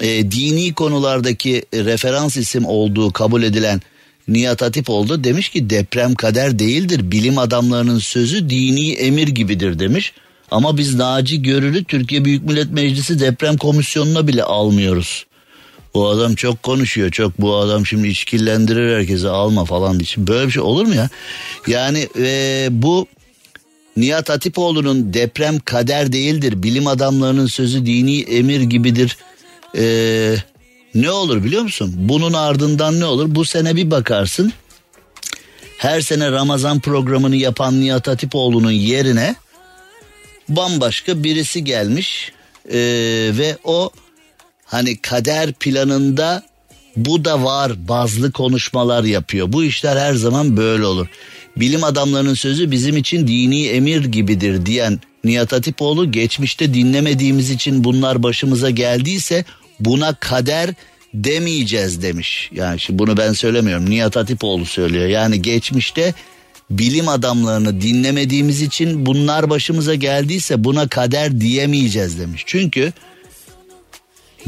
e, dini konulardaki referans isim olduğu kabul edilen Nihat Hatip oldu demiş ki deprem kader değildir. Bilim adamlarının sözü dini emir gibidir demiş. Ama biz Naci Görür'ü Türkiye Büyük Millet Meclisi deprem komisyonuna bile almıyoruz. Bu adam çok konuşuyor çok bu adam şimdi içkillendirir herkese alma falan diye. Böyle bir şey olur mu ya? Yani e, bu Nihat Hatipoğlu'nun deprem kader değildir. Bilim adamlarının sözü dini emir gibidir. Ee, ne olur biliyor musun? Bunun ardından ne olur? Bu sene bir bakarsın. Her sene Ramazan programını yapan Nihat Hatipoğlu'nun yerine bambaşka birisi gelmiş. Ee, ve o hani kader planında bu da var bazlı konuşmalar yapıyor. Bu işler her zaman böyle olur bilim adamlarının sözü bizim için dini emir gibidir diyen Nihat Hatipoğlu geçmişte dinlemediğimiz için bunlar başımıza geldiyse buna kader demeyeceğiz demiş. Yani şimdi bunu ben söylemiyorum Nihat Hatipoğlu söylüyor. Yani geçmişte bilim adamlarını dinlemediğimiz için bunlar başımıza geldiyse buna kader diyemeyeceğiz demiş. Çünkü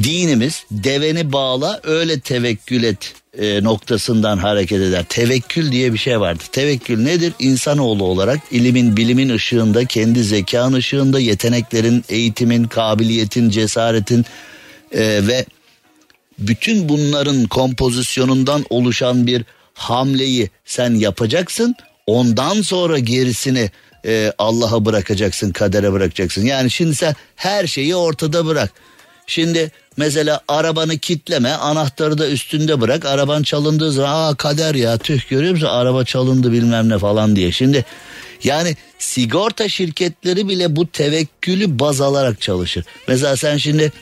dinimiz deveni bağla öyle tevekkül et e, noktasından hareket eder. Tevekkül diye bir şey vardır. Tevekkül nedir? İnsanoğlu olarak ilimin, bilimin ışığında, kendi zekan ışığında, yeteneklerin, eğitimin, kabiliyetin, cesaretin e, ve bütün bunların kompozisyonundan oluşan bir hamleyi sen yapacaksın. Ondan sonra gerisini e, Allah'a bırakacaksın, kadere bırakacaksın. Yani şimdi sen her şeyi ortada bırak. Şimdi Mesela arabanı kitleme anahtarı da üstünde bırak araban çalındığı zaman aa kader ya tüh görüyor musun araba çalındı bilmem ne falan diye. Şimdi yani sigorta şirketleri bile bu tevekkülü baz alarak çalışır. Mesela sen şimdi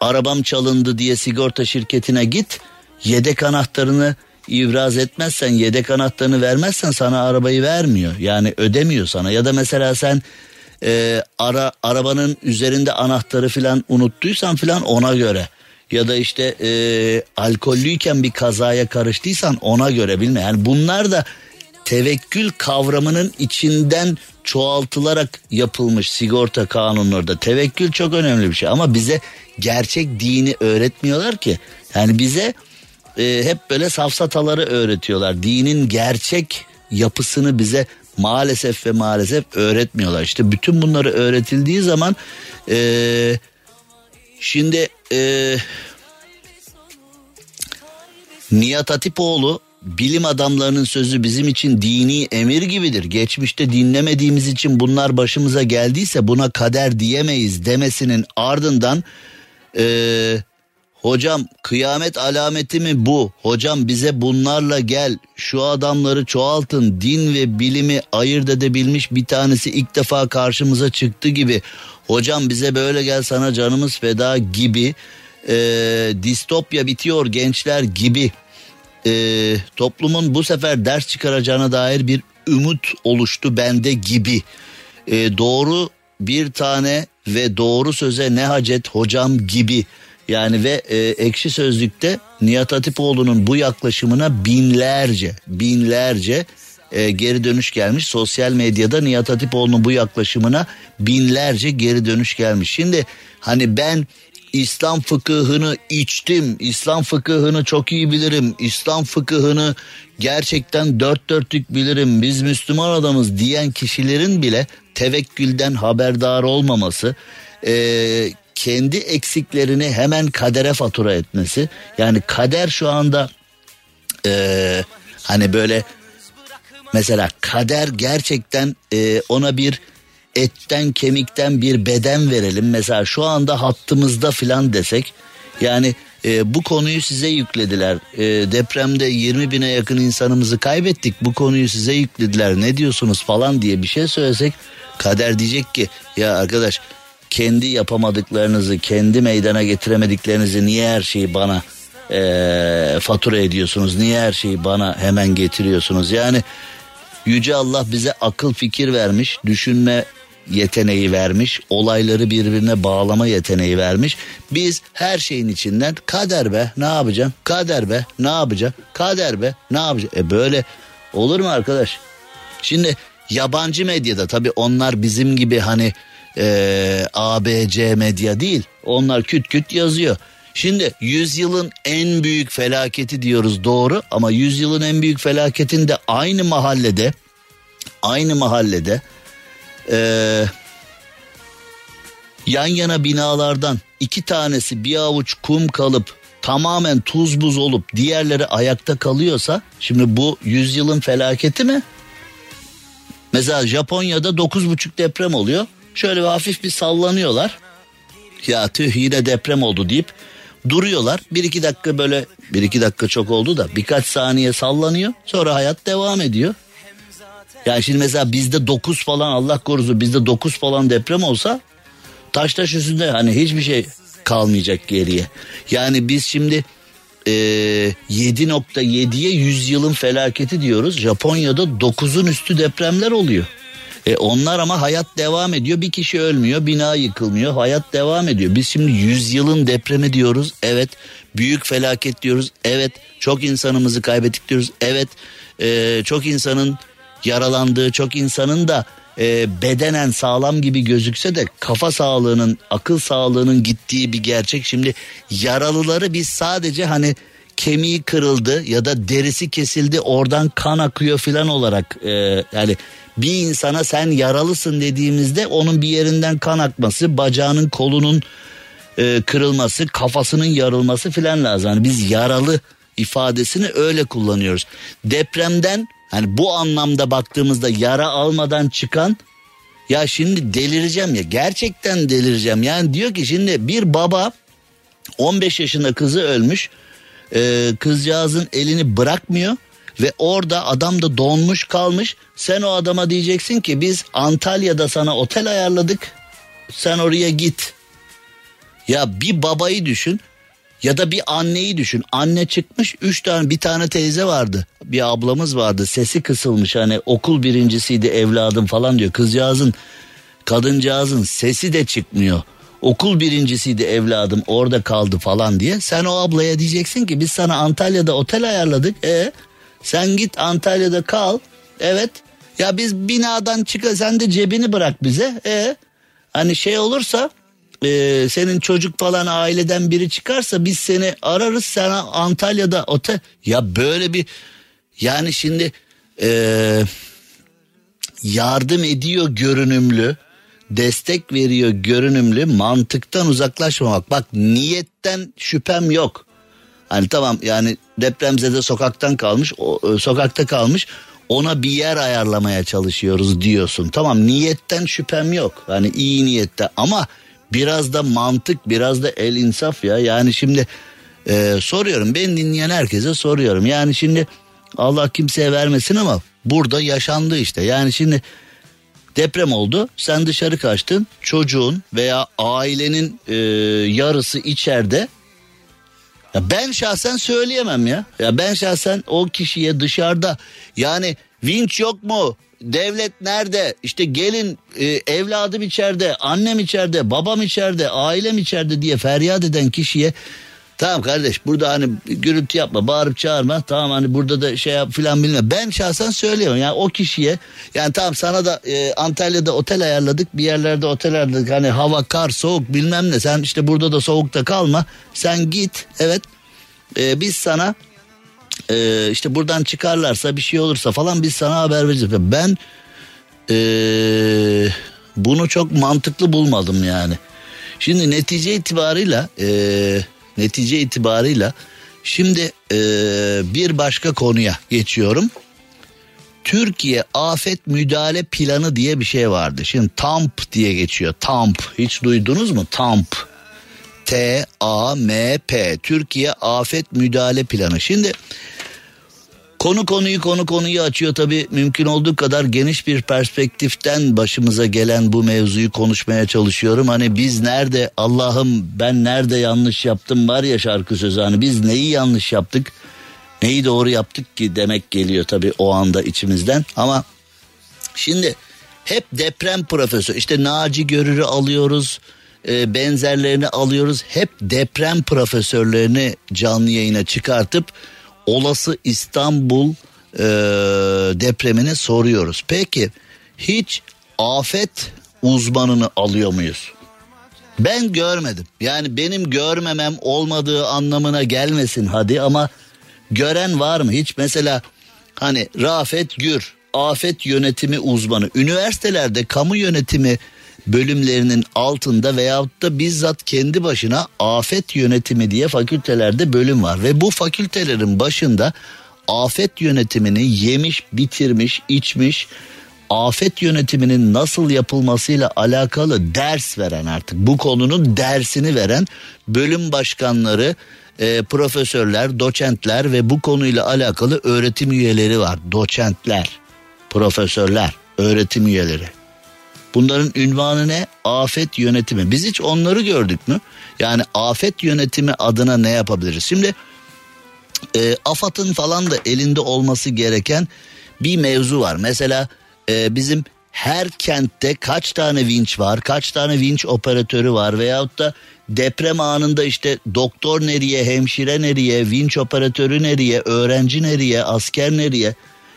arabam çalındı diye sigorta şirketine git yedek anahtarını ibraz etmezsen yedek anahtarını vermezsen sana arabayı vermiyor. Yani ödemiyor sana ya da mesela sen e, ara arabanın üzerinde anahtarı falan unuttuysan falan ona göre ya da işte e, alkollüyken bir kazaya karıştıysan ona göre bilme. Yani bunlar da tevekkül kavramının içinden çoğaltılarak yapılmış sigorta kanunlarda. Tevekkül çok önemli bir şey ama bize gerçek dini öğretmiyorlar ki. Yani bize e, hep böyle safsataları öğretiyorlar. Dinin gerçek yapısını bize maalesef ve maalesef öğretmiyorlar. İşte bütün bunları öğretildiği zaman e, şimdi e, Nihat Hatipoğlu bilim adamlarının sözü bizim için dini emir gibidir. Geçmişte dinlemediğimiz için bunlar başımıza geldiyse buna kader diyemeyiz demesinin ardından e, Hocam kıyamet alameti mi bu? Hocam bize bunlarla gel. Şu adamları çoğaltın. Din ve bilimi ayırt edebilmiş bir tanesi ilk defa karşımıza çıktı gibi. Hocam bize böyle gel sana canımız feda gibi. E, distopya bitiyor gençler gibi. E, toplumun bu sefer ders çıkaracağına dair bir ümit oluştu bende gibi. E, doğru bir tane ve doğru söze ne hacet hocam gibi yani ve e, ekşi sözlükte Nihat Hatipoğlu'nun bu yaklaşımına binlerce binlerce e, geri dönüş gelmiş. Sosyal medyada Nihat Hatipoğlu'nun bu yaklaşımına binlerce geri dönüş gelmiş. Şimdi hani ben İslam fıkıhını içtim. İslam fıkıhını çok iyi bilirim. İslam fıkıhını gerçekten dört dörtlük bilirim. Biz Müslüman adamız diyen kişilerin bile tevekkülden haberdar olmaması, e, kendi eksiklerini hemen kadere fatura etmesi. Yani kader şu anda e, hani böyle mesela kader gerçekten e, ona bir etten kemikten bir beden verelim. Mesela şu anda hattımızda filan desek yani e, bu konuyu size yüklediler. E, depremde 20 bine yakın insanımızı kaybettik. Bu konuyu size yüklediler. Ne diyorsunuz falan diye bir şey söylesek kader diyecek ki ya arkadaş kendi yapamadıklarınızı, kendi meydana getiremediklerinizi niye her şeyi bana e, fatura ediyorsunuz? Niye her şeyi bana hemen getiriyorsunuz? Yani Yüce Allah bize akıl fikir vermiş, düşünme yeteneği vermiş, olayları birbirine bağlama yeteneği vermiş. Biz her şeyin içinden kader be ne yapacağım? Kader be ne yapacağım? Kader be ne yapacağım? E böyle olur mu arkadaş? Şimdi yabancı medyada tabii onlar bizim gibi hani e, ABC medya değil. Onlar küt küt yazıyor. Şimdi yüzyılın en büyük felaketi diyoruz doğru ama yüzyılın en büyük felaketinde aynı mahallede aynı mahallede ee, yan yana binalardan iki tanesi bir avuç kum kalıp tamamen tuz buz olup diğerleri ayakta kalıyorsa şimdi bu yüzyılın felaketi mi? Mesela Japonya'da dokuz buçuk deprem oluyor. Şöyle bir hafif bir sallanıyorlar. Ya tüh yine deprem oldu deyip duruyorlar. Bir iki dakika böyle bir iki dakika çok oldu da birkaç saniye sallanıyor. Sonra hayat devam ediyor. Yani şimdi mesela bizde 9 falan Allah korusun bizde 9 falan deprem olsa taş taş üstünde hani hiçbir şey kalmayacak geriye. Yani biz şimdi e, 7.7'ye 100 yılın felaketi diyoruz. Japonya'da 9'un üstü depremler oluyor. E onlar ama hayat devam ediyor. Bir kişi ölmüyor, bina yıkılmıyor. Hayat devam ediyor. Biz şimdi 100 yılın depremi diyoruz. Evet. Büyük felaket diyoruz. Evet. Çok insanımızı kaybettik diyoruz. Evet. E, çok insanın yaralandığı çok insanın da e, bedenen sağlam gibi gözükse de kafa sağlığının akıl sağlığının gittiği bir gerçek. Şimdi yaralıları biz sadece hani kemiği kırıldı ya da derisi kesildi oradan kan akıyor filan olarak e, yani bir insana sen yaralısın dediğimizde onun bir yerinden kan akması bacağının kolunun e, kırılması kafasının yarılması filan lazım. Yani biz yaralı ifadesini öyle kullanıyoruz. Depremden Hani bu anlamda baktığımızda yara almadan çıkan ya şimdi delireceğim ya gerçekten delireceğim. Yani diyor ki şimdi bir baba 15 yaşında kızı ölmüş e, kızcağızın elini bırakmıyor ve orada adam da donmuş kalmış. Sen o adama diyeceksin ki biz Antalya'da sana otel ayarladık sen oraya git. Ya bir babayı düşün ya da bir anneyi düşün. Anne çıkmış üç tane bir tane teyze vardı. Bir ablamız vardı sesi kısılmış hani okul birincisiydi evladım falan diyor. Kızcağızın kadıncağızın sesi de çıkmıyor. Okul birincisiydi evladım orada kaldı falan diye. Sen o ablaya diyeceksin ki biz sana Antalya'da otel ayarladık. E sen git Antalya'da kal. Evet. Ya biz binadan çık sen de cebini bırak bize. E hani şey olursa e, senin çocuk falan aileden biri çıkarsa biz seni ararız. Sana Antalya'da otel. Ya böyle bir yani şimdi e, yardım ediyor görünümlü destek veriyor görünümlü mantıktan uzaklaşmamak. Bak niyetten şüphem yok. Hani tamam yani depremzede sokaktan kalmış o, e, sokakta kalmış ona bir yer ayarlamaya çalışıyoruz diyorsun. Tamam niyetten şüphem yok. Hani iyi niyette ama biraz da mantık biraz da el insaf ya. Yani şimdi e, soruyorum. Ben dinleyen herkese soruyorum. Yani şimdi Allah kimseye vermesin ama burada yaşandı işte. Yani şimdi deprem oldu. Sen dışarı kaçtın. Çocuğun veya ailenin e, yarısı içeride. Ya ben şahsen söyleyemem ya. Ya ben şahsen o kişiye dışarıda yani vinç yok mu? Devlet nerede? İşte gelin e, evladım içeride, annem içeride, babam içeride, ailem içeride diye feryat eden kişiye Tamam kardeş burada hani gürültü yapma bağırıp çağırma tamam hani burada da şey yap filan bilmem. Ben şahsen söylüyorum yani o kişiye yani tamam sana da e, Antalya'da otel ayarladık bir yerlerde otel ayarladık hani hava kar soğuk bilmem ne sen işte burada da soğukta kalma sen git evet e, biz sana e, işte buradan çıkarlarsa bir şey olursa falan biz sana haber vereceğiz. Ben e, bunu çok mantıklı bulmadım yani. Şimdi netice itibarıyla e, netice itibarıyla şimdi e, bir başka konuya geçiyorum. Türkiye Afet Müdahale Planı diye bir şey vardı. Şimdi TAMP diye geçiyor. TAMP hiç duydunuz mu? TAMP. T A M P. Türkiye Afet Müdahale Planı. Şimdi Konu konuyu konu konuyu açıyor. Tabi mümkün olduğu kadar geniş bir perspektiften başımıza gelen bu mevzuyu konuşmaya çalışıyorum. Hani biz nerede Allah'ım ben nerede yanlış yaptım var ya şarkı sözü. Hani biz neyi yanlış yaptık neyi doğru yaptık ki demek geliyor tabi o anda içimizden. Ama şimdi hep deprem profesör işte Naci Görür'ü alıyoruz e, benzerlerini alıyoruz hep deprem profesörlerini canlı yayına çıkartıp olası İstanbul e, depremini soruyoruz. Peki hiç afet uzmanını alıyor muyuz? Ben görmedim. Yani benim görmemem olmadığı anlamına gelmesin hadi ama gören var mı? Hiç mesela hani Rafet Gür afet yönetimi uzmanı üniversitelerde kamu yönetimi bölümlerinin altında veyahut da bizzat kendi başına afet yönetimi diye fakültelerde bölüm var ve bu fakültelerin başında afet yönetimini yemiş, bitirmiş, içmiş, afet yönetiminin nasıl yapılmasıyla alakalı ders veren artık bu konunun dersini veren bölüm başkanları, e, profesörler, doçentler ve bu konuyla alakalı öğretim üyeleri var. Doçentler, profesörler, öğretim üyeleri. Bunların ünvanı ne? Afet yönetimi. Biz hiç onları gördük mü? Yani afet yönetimi adına ne yapabiliriz? Şimdi e, AFAD'ın falan da elinde olması gereken bir mevzu var. Mesela e, bizim her kentte kaç tane vinç var, kaç tane vinç operatörü var veyahut da deprem anında işte doktor nereye, hemşire nereye, vinç operatörü nereye, öğrenci nereye, asker nereye?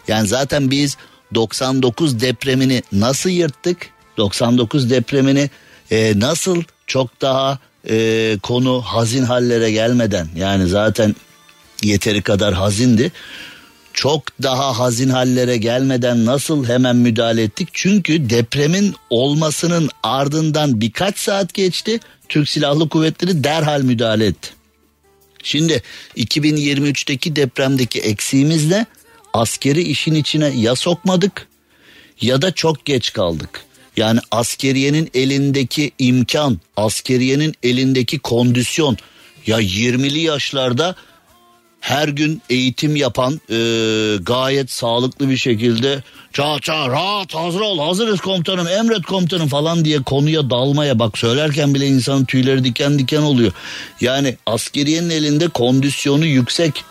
Yani zaten biz 99 depremini nasıl yırttık? 99 depremini e, nasıl çok daha e, konu hazin hallere gelmeden yani zaten yeteri kadar hazindi. Çok daha hazin hallere gelmeden nasıl hemen müdahale ettik? Çünkü depremin olmasının ardından birkaç saat geçti. Türk Silahlı Kuvvetleri derhal müdahale etti. Şimdi 2023'teki depremdeki eksiğimiz ne? Askeri işin içine ya sokmadık ya da çok geç kaldık. Yani askeriyenin elindeki imkan, askeriyenin elindeki kondisyon ya 20'li yaşlarda her gün eğitim yapan e, gayet sağlıklı bir şekilde ça ça rahat hazır ol hazırız komutanım emret komutanım falan diye konuya dalmaya bak söylerken bile insanın tüyleri diken diken oluyor. Yani askeriyenin elinde kondisyonu yüksek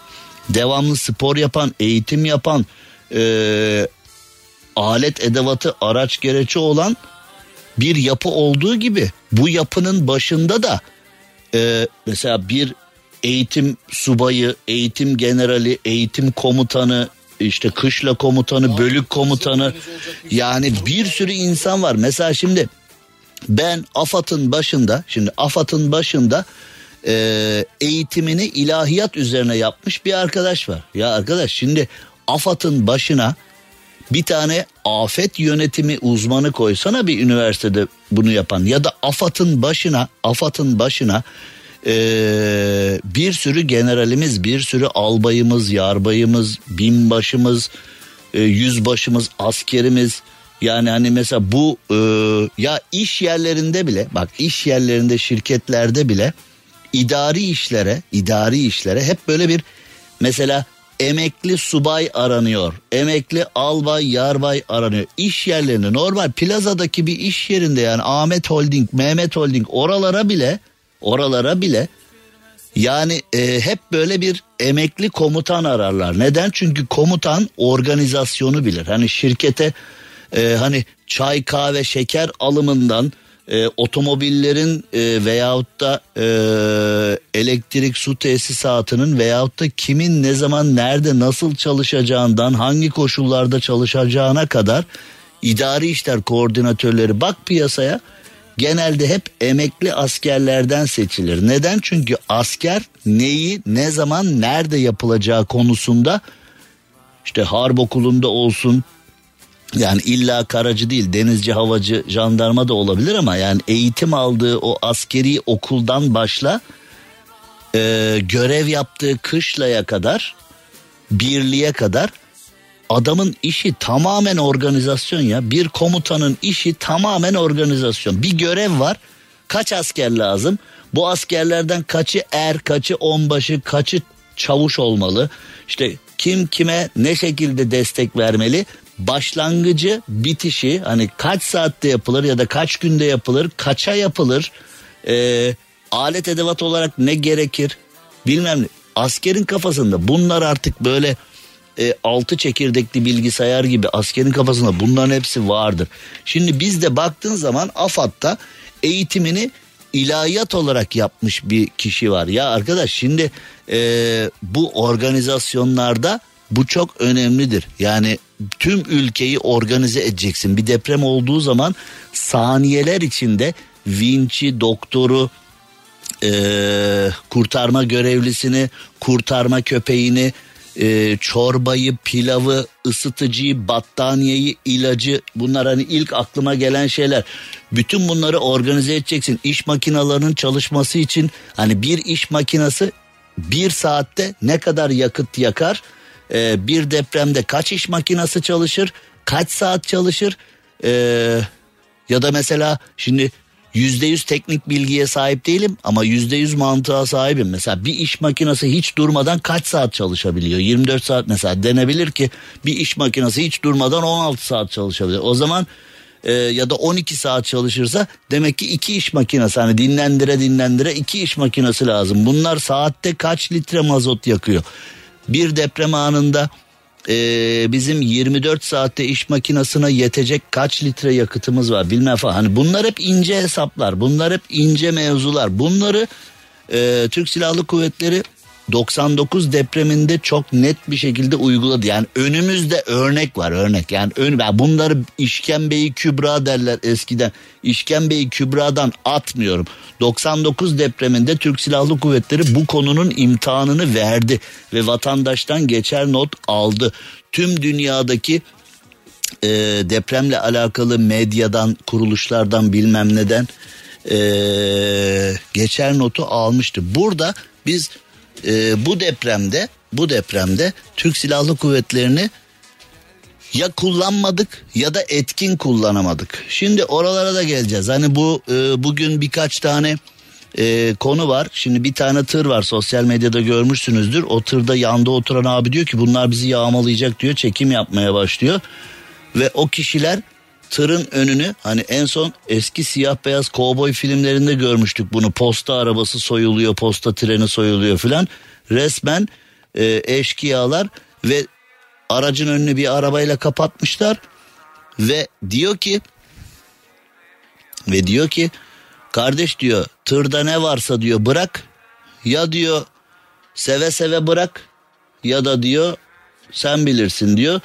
devamlı spor yapan eğitim yapan e, alet edevatı araç gereçi olan bir yapı olduğu gibi bu yapının başında da e, mesela bir eğitim subayı, eğitim generali, eğitim komutanı, işte kışla komutanı, bölük komutanı yani bir sürü insan var. Mesela şimdi ben AFAD'ın başında, şimdi AFAD'ın başında e, eğitimini ilahiyat üzerine yapmış bir arkadaş var. Ya arkadaş şimdi AFAD'ın başına bir tane afet yönetimi uzmanı koysana bir üniversitede bunu yapan ya da AFAD'ın başına AFAD'ın başına ee, bir sürü generalimiz bir sürü albayımız yarbayımız binbaşımız e, yüzbaşımız askerimiz. Yani hani mesela bu e, ya iş yerlerinde bile bak iş yerlerinde şirketlerde bile idari işlere idari işlere hep böyle bir mesela emekli subay aranıyor. Emekli albay, yarbay aranıyor. İş yerlerinde normal plazadaki bir iş yerinde yani Ahmet Holding, Mehmet Holding oralara bile oralara bile yani e, hep böyle bir emekli komutan ararlar. Neden? Çünkü komutan organizasyonu bilir. Hani şirkete e, hani çay kahve şeker alımından e, otomobillerin e, veyahut da e, elektrik su tesisatının veyahut da kimin ne zaman nerede nasıl çalışacağından hangi koşullarda çalışacağına kadar idari işler koordinatörleri bak piyasaya genelde hep emekli askerlerden seçilir. Neden? Çünkü asker neyi ne zaman nerede yapılacağı konusunda işte harp okulunda olsun yani illa karacı değil denizci havacı jandarma da olabilir ama yani eğitim aldığı o askeri okuldan başla e, görev yaptığı kışlaya kadar birliğe kadar adamın işi tamamen organizasyon ya. Bir komutanın işi tamamen organizasyon. Bir görev var. Kaç asker lazım? Bu askerlerden kaçı er kaçı onbaşı kaçı çavuş olmalı? İşte kim kime ne şekilde destek vermeli başlangıcı bitişi hani kaç saatte yapılır ya da kaç günde yapılır kaça yapılır e, alet edevat olarak ne gerekir bilmem ne askerin kafasında bunlar artık böyle e, altı çekirdekli bilgisayar gibi askerin kafasında bunların hepsi vardır. Şimdi bizde baktığın zaman AFAD'da eğitimini ilahiyat olarak yapmış bir kişi var. Ya arkadaş şimdi e, bu organizasyonlarda bu çok önemlidir. Yani tüm ülkeyi organize edeceksin. Bir deprem olduğu zaman saniyeler içinde vinçi, doktoru, e, kurtarma görevlisini, kurtarma köpeğini, e, çorbayı, pilavı, ısıtıcıyı, battaniyeyi, ilacı bunlar hani ilk aklıma gelen şeyler. Bütün bunları organize edeceksin. İş makinalarının çalışması için hani bir iş makinası bir saatte ne kadar yakıt yakar? Ee, bir depremde kaç iş makinası çalışır? Kaç saat çalışır? Ee, ya da mesela şimdi yüzde yüz teknik bilgiye sahip değilim ama yüzde yüz mantığa sahibim. Mesela bir iş makinesi hiç durmadan kaç saat çalışabiliyor? 24 saat mesela denebilir ki bir iş makinesi hiç durmadan 16 saat çalışabilir. O zaman e, ya da 12 saat çalışırsa demek ki iki iş makinesi hani dinlendire dinlendire iki iş makinesi lazım. Bunlar saatte kaç litre mazot yakıyor? Bir deprem anında e, bizim 24 saatte iş makinesine yetecek kaç litre yakıtımız var bilmem falan. Hani bunlar hep ince hesaplar bunlar hep ince mevzular bunları e, Türk Silahlı Kuvvetleri 99 depreminde çok net bir şekilde uyguladı. Yani önümüzde örnek var örnek. Yani ön, bunları işkembeyi kübra derler eskiden. İşkembeyi kübradan atmıyorum. 99 depreminde Türk Silahlı Kuvvetleri bu konunun imtihanını verdi ve vatandaştan geçer not aldı. Tüm dünyadaki e, depremle alakalı medyadan, kuruluşlardan bilmem neden e, geçer notu almıştı. Burada biz e, bu depremde bu depremde Türk Silahlı Kuvvetleri'ni ya kullanmadık ya da etkin kullanamadık. Şimdi oralara da geleceğiz. Hani bu e, bugün birkaç tane e, konu var. Şimdi bir tane tır var sosyal medyada görmüşsünüzdür. O tırda yanda oturan abi diyor ki bunlar bizi yağmalayacak diyor. Çekim yapmaya başlıyor. Ve o kişiler tırın önünü hani en son eski siyah beyaz kovboy filmlerinde görmüştük bunu. Posta arabası soyuluyor, posta treni soyuluyor filan. Resmen e, eşkıyalar ve aracın önünü bir arabayla kapatmışlar ve diyor ki ve diyor ki kardeş diyor tırda ne varsa diyor bırak ya diyor seve seve bırak ya da diyor sen bilirsin diyor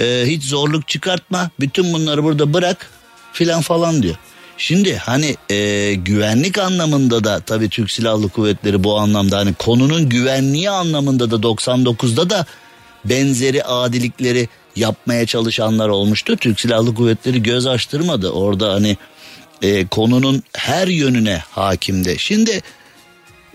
e, hiç zorluk çıkartma bütün bunları burada bırak filan falan diyor. Şimdi hani e, güvenlik anlamında da tabii Türk Silahlı Kuvvetleri bu anlamda hani konunun güvenliği anlamında da 99'da da benzeri adilikleri yapmaya çalışanlar olmuştu. Türk Silahlı Kuvvetleri göz açtırmadı. Orada hani e, konunun her yönüne hakimde. Şimdi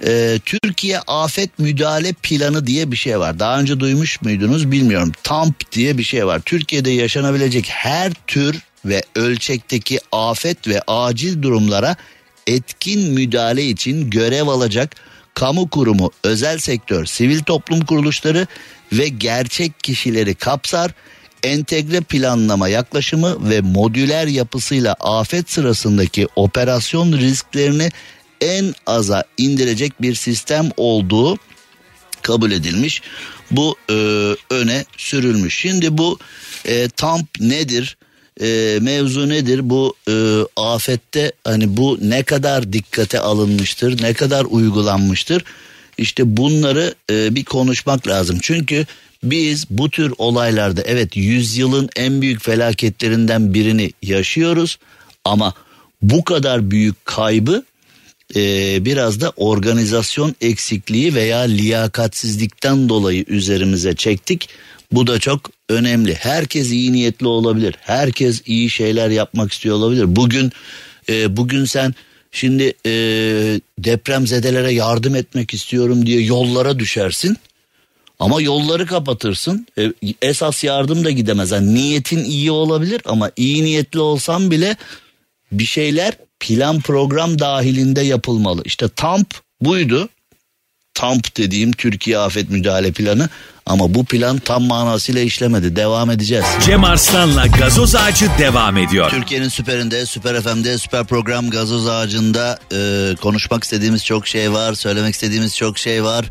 e, Türkiye Afet Müdahale Planı diye bir şey var. Daha önce duymuş muydunuz bilmiyorum. TAMP diye bir şey var. Türkiye'de yaşanabilecek her tür ve ölçekteki afet ve acil durumlara etkin müdahale için görev alacak kamu kurumu, özel sektör, sivil toplum kuruluşları ve gerçek kişileri kapsar. Entegre planlama yaklaşımı ve modüler yapısıyla afet sırasındaki operasyon risklerini en aza indirecek bir sistem olduğu kabul edilmiş. Bu e, öne sürülmüş. Şimdi bu e, TAMP nedir? e, mevzu nedir? Bu e, afette hani bu ne kadar dikkate alınmıştır, ne kadar uygulanmıştır? İşte bunları e, bir konuşmak lazım. Çünkü biz bu tür olaylarda evet yüzyılın en büyük felaketlerinden birini yaşıyoruz ama bu kadar büyük kaybı e, biraz da organizasyon eksikliği veya liyakatsizlikten dolayı üzerimize çektik. Bu da çok önemli. Herkes iyi niyetli olabilir. Herkes iyi şeyler yapmak istiyor olabilir. Bugün e, bugün sen şimdi e, depremzedelere yardım etmek istiyorum diye yollara düşersin. Ama yolları kapatırsın. E, esas yardım da gidemez. Yani niyetin iyi olabilir ama iyi niyetli olsan bile bir şeyler plan program dahilinde yapılmalı. İşte TAMP buydu. TAMP dediğim Türkiye Afet Müdahale Planı ama bu plan tam manasıyla işlemedi. Devam edeceğiz. Cem Arslan'la gazoz ağacı devam ediyor. Türkiye'nin süperinde, süper FM'de, süper program gazoz ağacında e, konuşmak istediğimiz çok şey var, söylemek istediğimiz çok şey var.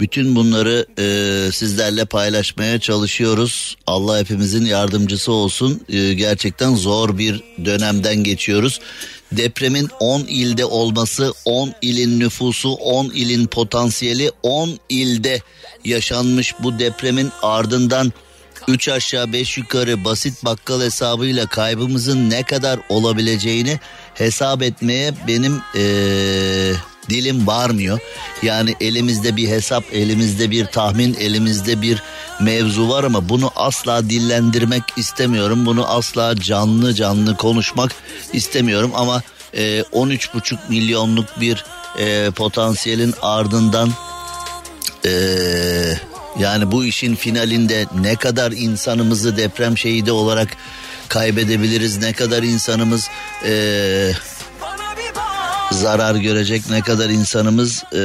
Bütün bunları e, sizlerle paylaşmaya çalışıyoruz. Allah hepimizin yardımcısı olsun. E, gerçekten zor bir dönemden geçiyoruz. Depremin 10 ilde olması, 10 ilin nüfusu, 10 ilin potansiyeli, 10 ilde yaşanmış bu depremin ardından 3 aşağı 5 yukarı basit bakkal hesabıyla kaybımızın ne kadar olabileceğini hesap etmeye benim ee, dilim varmıyor. Yani elimizde bir hesap, elimizde bir tahmin, elimizde bir mevzu var ama bunu asla dillendirmek istemiyorum. Bunu asla canlı canlı konuşmak istemiyorum ama e, 13,5 milyonluk bir e, potansiyelin ardından e, yani bu işin finalinde ne kadar insanımızı deprem şehidi olarak kaybedebiliriz, ne kadar insanımız e, zarar görecek, ne kadar insanımız e,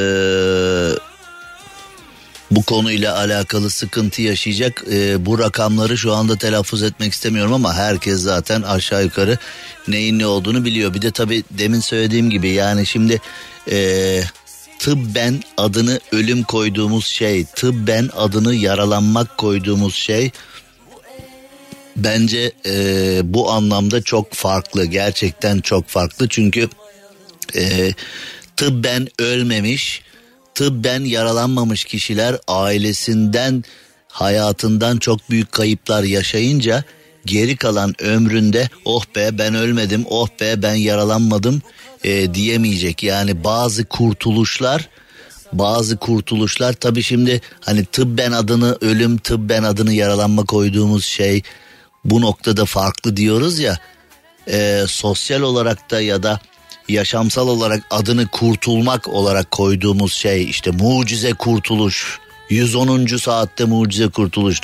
bu konuyla alakalı sıkıntı yaşayacak. E, bu rakamları şu anda telaffuz etmek istemiyorum ama herkes zaten aşağı yukarı neyin ne olduğunu biliyor. Bir de tabii demin söylediğim gibi yani şimdi e, tıbben adını ölüm koyduğumuz şey, tıbben adını yaralanmak koyduğumuz şey bence e, bu anlamda çok farklı. Gerçekten çok farklı çünkü e, tıbben ölmemiş, tıbben yaralanmamış kişiler ailesinden, hayatından çok büyük kayıplar yaşayınca geri kalan ömründe oh be ben ölmedim, oh be ben yaralanmadım e, diyemeyecek. Yani bazı kurtuluşlar bazı kurtuluşlar tabi şimdi hani tıbben adını ölüm tıbben adını yaralanma koyduğumuz şey bu noktada farklı diyoruz ya e, sosyal olarak da ya da yaşamsal olarak adını kurtulmak olarak koyduğumuz şey işte mucize kurtuluş 110. saatte mucize kurtuluş.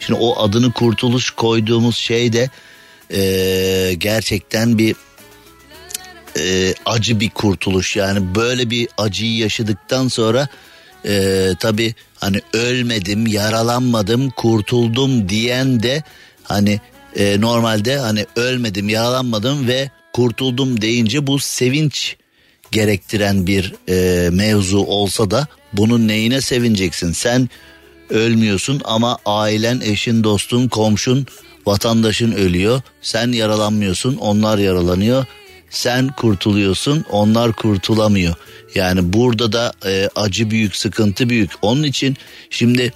Şimdi o adını kurtuluş koyduğumuz şey de e, gerçekten bir e, acı bir kurtuluş. Yani böyle bir acıyı yaşadıktan sonra e, tabii hani ölmedim, yaralanmadım, kurtuldum diyen de hani e, normalde hani ölmedim, yaralanmadım ve kurtuldum deyince bu sevinç gerektiren bir e, mevzu olsa da bunun neyine sevineceksin? Sen ölmüyorsun ama ailen, eşin, dostun, komşun, vatandaşın ölüyor. Sen yaralanmıyorsun, onlar yaralanıyor. Sen kurtuluyorsun, onlar kurtulamıyor. Yani burada da e, acı büyük, sıkıntı büyük. Onun için şimdi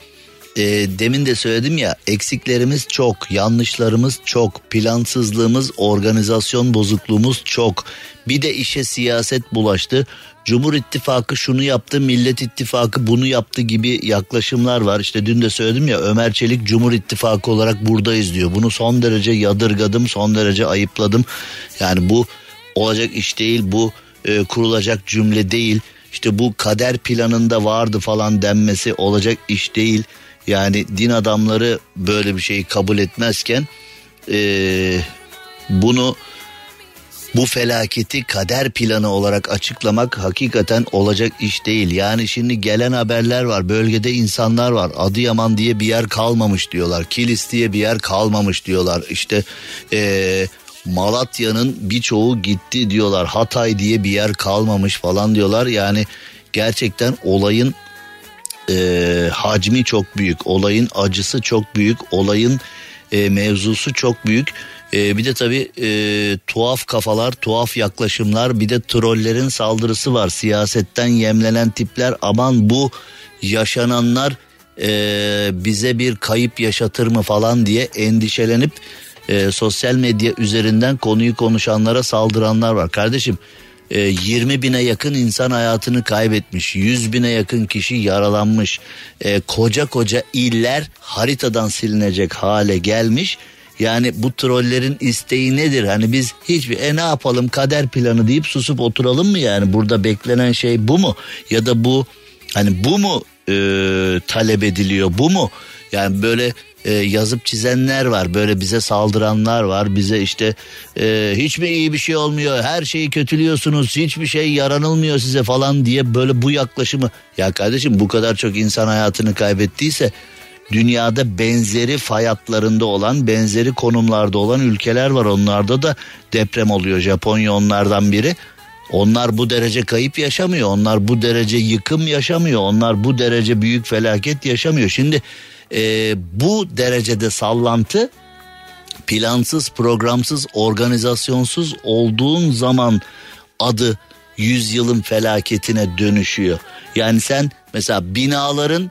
e, demin de söyledim ya eksiklerimiz çok, yanlışlarımız çok, plansızlığımız, organizasyon bozukluğumuz çok. Bir de işe siyaset bulaştı. Cumhur İttifakı şunu yaptı, Millet İttifakı bunu yaptı gibi yaklaşımlar var. İşte dün de söyledim ya Ömer Çelik Cumhur İttifakı olarak buradayız diyor. Bunu son derece yadırgadım, son derece ayıpladım. Yani bu olacak iş değil, bu e, kurulacak cümle değil. İşte bu kader planında vardı falan denmesi olacak iş değil. Yani din adamları böyle bir şeyi kabul etmezken e, bunu bu felaketi kader planı olarak açıklamak hakikaten olacak iş değil. Yani şimdi gelen haberler var. Bölgede insanlar var. Adıyaman diye bir yer kalmamış diyorlar. Kilis diye bir yer kalmamış diyorlar. İşte ee, Malatya'nın birçoğu gitti diyorlar. Hatay diye bir yer kalmamış falan diyorlar. Yani gerçekten olayın e, hacmi çok büyük. Olayın acısı çok büyük. Olayın e, mevzusu çok büyük. E, bir de tabii e, tuhaf kafalar, tuhaf yaklaşımlar bir de trollerin saldırısı var. Siyasetten yemlenen tipler aman bu yaşananlar e, bize bir kayıp yaşatır mı falan diye endişelenip e, sosyal medya üzerinden konuyu konuşanlara saldıranlar var. Kardeşim 20 e, bine yakın insan hayatını kaybetmiş. 100 bine yakın kişi yaralanmış. E, koca koca iller haritadan silinecek hale gelmiş. Yani bu trollerin isteği nedir? Hani biz hiçbir e ne yapalım kader planı deyip susup oturalım mı yani? Burada beklenen şey bu mu? Ya da bu hani bu mu e, talep ediliyor? Bu mu? Yani böyle e, yazıp çizenler var. Böyle bize saldıranlar var. Bize işte e, hiç mi iyi bir şey olmuyor? Her şeyi kötülüyorsunuz. Hiçbir şey yaranılmıyor size falan diye böyle bu yaklaşımı. Ya kardeşim bu kadar çok insan hayatını kaybettiyse dünyada benzeri fay hatlarında olan, benzeri konumlarda olan ülkeler var. Onlarda da deprem oluyor. Japonya onlardan biri. Onlar bu derece kayıp yaşamıyor. Onlar bu derece yıkım yaşamıyor. Onlar bu derece büyük felaket yaşamıyor. Şimdi e, bu derecede sallantı plansız, programsız, organizasyonsuz olduğun zaman adı yüzyılın felaketine dönüşüyor. Yani sen mesela binaların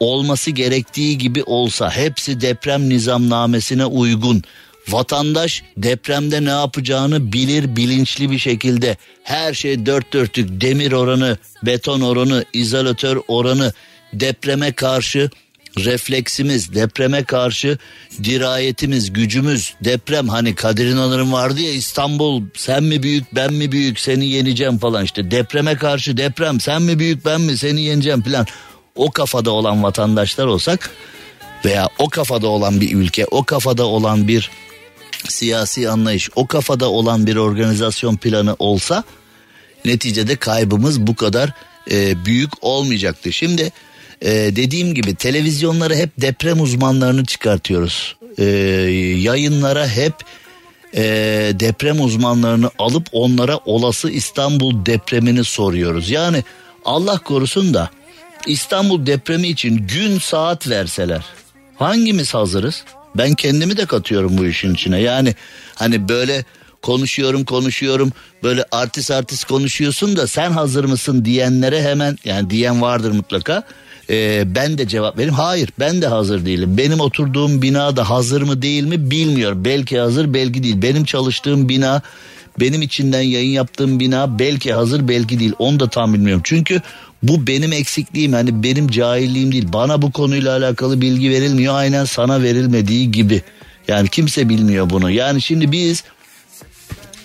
olması gerektiği gibi olsa hepsi deprem nizamnamesine uygun. Vatandaş depremde ne yapacağını bilir bilinçli bir şekilde her şey dört dörtlük demir oranı, beton oranı, izolatör oranı depreme karşı refleksimiz, depreme karşı dirayetimiz, gücümüz, deprem. Hani Kadir İnanır'ın vardı ya İstanbul sen mi büyük ben mi büyük seni yeneceğim falan işte. Depreme karşı deprem sen mi büyük ben mi seni yeneceğim falan. O kafada olan vatandaşlar olsak veya o kafada olan bir ülke, o kafada olan bir siyasi anlayış, o kafada olan bir organizasyon planı olsa neticede kaybımız bu kadar e, büyük olmayacaktı. Şimdi e, dediğim gibi televizyonlara hep deprem uzmanlarını çıkartıyoruz. E, yayınlara hep e, deprem uzmanlarını alıp onlara olası İstanbul depremini soruyoruz. Yani Allah korusun da İstanbul depremi için gün saat verseler hangimiz hazırız? Ben kendimi de katıyorum bu işin içine. Yani hani böyle konuşuyorum konuşuyorum böyle artist artist konuşuyorsun da sen hazır mısın diyenlere hemen yani diyen vardır mutlaka. Ee, ben de cevap vereyim. Hayır ben de hazır değilim. Benim oturduğum bina da hazır mı değil mi bilmiyorum. Belki hazır belki değil. Benim çalıştığım bina benim içinden yayın yaptığım bina belki hazır belki değil. Onu da tam bilmiyorum. Çünkü bu benim eksikliğim hani benim cahilliğim değil. Bana bu konuyla alakalı bilgi verilmiyor aynen sana verilmediği gibi. Yani kimse bilmiyor bunu. Yani şimdi biz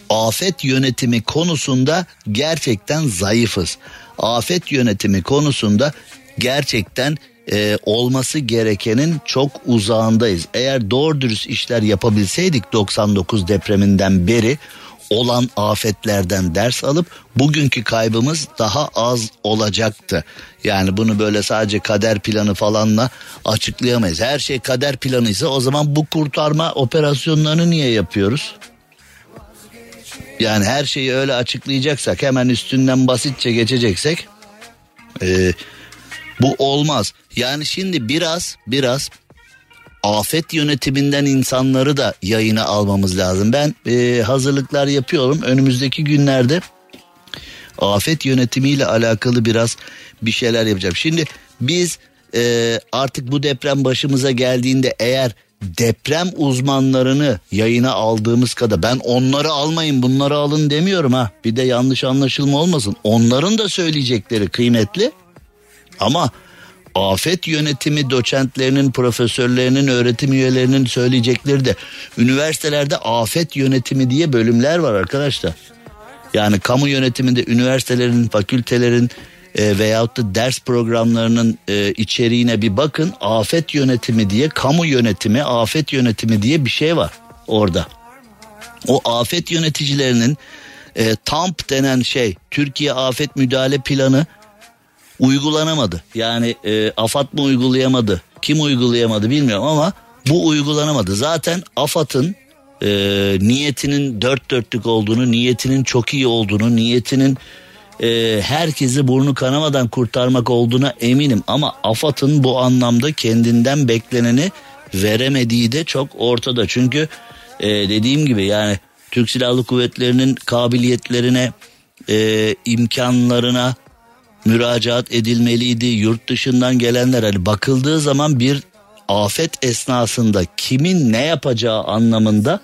afet yönetimi konusunda gerçekten zayıfız. Afet yönetimi konusunda gerçekten e, olması gerekenin çok uzağındayız. Eğer doğru dürüst işler yapabilseydik 99 depreminden beri olan afetlerden ders alıp bugünkü kaybımız daha az olacaktı. Yani bunu böyle sadece kader planı falanla açıklayamayız. Her şey kader planı ise o zaman bu kurtarma operasyonlarını niye yapıyoruz? Yani her şeyi öyle açıklayacaksak hemen üstünden basitçe geçeceksek e, bu olmaz. Yani şimdi biraz biraz afet yönetiminden insanları da yayına almamız lazım. Ben e, hazırlıklar yapıyorum. Önümüzdeki günlerde afet yönetimiyle alakalı biraz bir şeyler yapacağım. Şimdi biz e, artık bu deprem başımıza geldiğinde eğer deprem uzmanlarını yayına aldığımız kadar ben onları almayın bunları alın demiyorum ha. Bir de yanlış anlaşılma olmasın. Onların da söyleyecekleri kıymetli ama afet yönetimi doçentlerinin, profesörlerinin, öğretim üyelerinin söyleyecekleri de üniversitelerde afet yönetimi diye bölümler var arkadaşlar. Yani kamu yönetiminde üniversitelerin, fakültelerin e, veyahut da ders programlarının e, içeriğine bir bakın. Afet yönetimi diye, kamu yönetimi, afet yönetimi diye bir şey var orada. O afet yöneticilerinin e, TAMP denen şey, Türkiye Afet Müdahale Planı uygulanamadı. Yani e, AFAD mı uygulayamadı, kim uygulayamadı bilmiyorum ama bu uygulanamadı. Zaten AFAD'ın e, niyetinin dört dörtlük olduğunu, niyetinin çok iyi olduğunu, niyetinin e, herkesi burnu kanamadan kurtarmak olduğuna eminim. Ama AFAD'ın bu anlamda kendinden bekleneni veremediği de çok ortada. Çünkü e, dediğim gibi yani Türk Silahlı Kuvvetleri'nin kabiliyetlerine, e, imkanlarına müracaat edilmeliydi. Yurt dışından gelenler hani bakıldığı zaman bir afet esnasında kimin ne yapacağı anlamında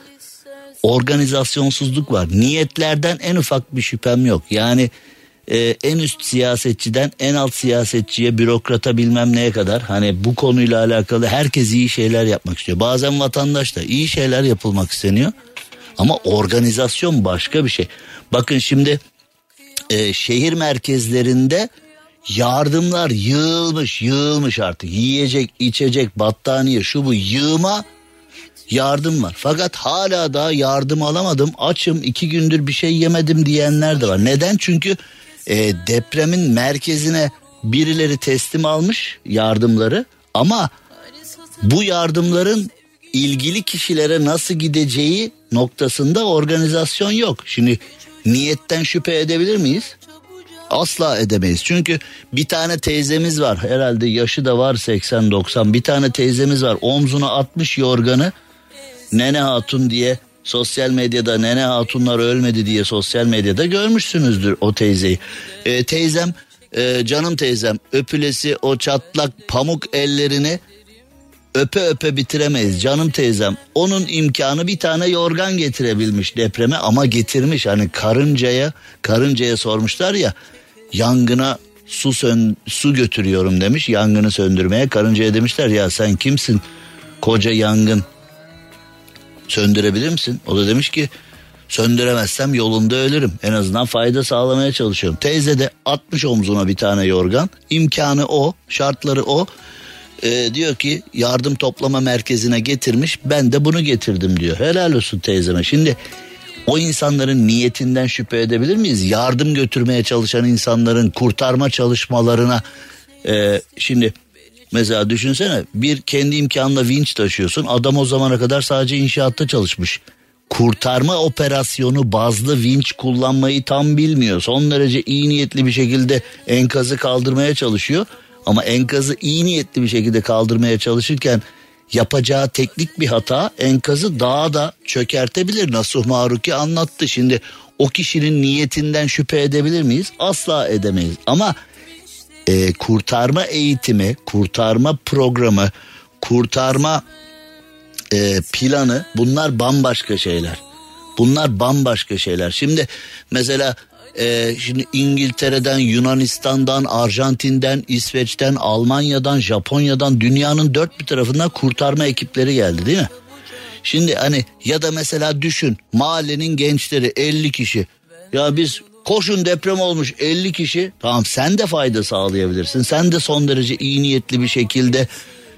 organizasyonsuzluk var. Niyetlerden en ufak bir şüphem yok. Yani e, en üst siyasetçiden en alt siyasetçiye, bürokrata bilmem neye kadar hani bu konuyla alakalı herkes iyi şeyler yapmak istiyor. Bazen vatandaş da iyi şeyler yapılmak isteniyor. Ama organizasyon başka bir şey. Bakın şimdi e, şehir merkezlerinde yardımlar yığılmış yığılmış artık. Yiyecek, içecek, battaniye şu bu yığma yardım var. Fakat hala da yardım alamadım açım iki gündür bir şey yemedim diyenler de var. Neden? Çünkü e, depremin merkezine birileri teslim almış yardımları ama bu yardımların ilgili kişilere nasıl gideceği noktasında organizasyon yok. Şimdi niyetten şüphe edebilir miyiz? Asla edemeyiz. Çünkü bir tane teyzemiz var. Herhalde yaşı da var 80-90. Bir tane teyzemiz var. Omzuna atmış yorganı. Nene Hatun diye sosyal medyada Nene Hatunlar ölmedi diye sosyal medyada görmüşsünüzdür o teyzeyi. Ee, teyzem e, canım teyzem öpülesi o çatlak pamuk ellerini öpe öpe bitiremeyiz canım teyzem. Onun imkanı bir tane yorgan getirebilmiş depreme ama getirmiş hani karıncaya karıncaya sormuşlar ya yangına su sön, su götürüyorum demiş yangını söndürmeye karıncaya demişler ya sen kimsin koca yangın söndürebilir misin? O da demiş ki söndüremezsem yolunda ölürüm. En azından fayda sağlamaya çalışıyorum. Teyze de atmış omzuna bir tane yorgan. İmkanı o, şartları o. Ee, diyor ki yardım toplama merkezine getirmiş. Ben de bunu getirdim diyor. Helal olsun teyzeme. Şimdi o insanların niyetinden şüphe edebilir miyiz? Yardım götürmeye çalışan insanların kurtarma çalışmalarına e, şimdi Mesela düşünsene bir kendi imkanla vinç taşıyorsun. Adam o zamana kadar sadece inşaatta çalışmış. Kurtarma operasyonu bazlı vinç kullanmayı tam bilmiyor. Son derece iyi niyetli bir şekilde enkazı kaldırmaya çalışıyor. Ama enkazı iyi niyetli bir şekilde kaldırmaya çalışırken yapacağı teknik bir hata enkazı daha da çökertebilir. Nasuh Maruki anlattı. Şimdi o kişinin niyetinden şüphe edebilir miyiz? Asla edemeyiz. Ama e, kurtarma eğitimi, kurtarma programı, kurtarma e, planı bunlar bambaşka şeyler. Bunlar bambaşka şeyler. Şimdi mesela e, şimdi İngiltere'den, Yunanistan'dan, Arjantin'den, İsveç'ten, Almanya'dan, Japonya'dan dünyanın dört bir tarafından kurtarma ekipleri geldi değil mi? Şimdi hani ya da mesela düşün mahallenin gençleri 50 kişi. Ya biz Koşun deprem olmuş 50 kişi. Tamam sen de fayda sağlayabilirsin. Sen de son derece iyi niyetli bir şekilde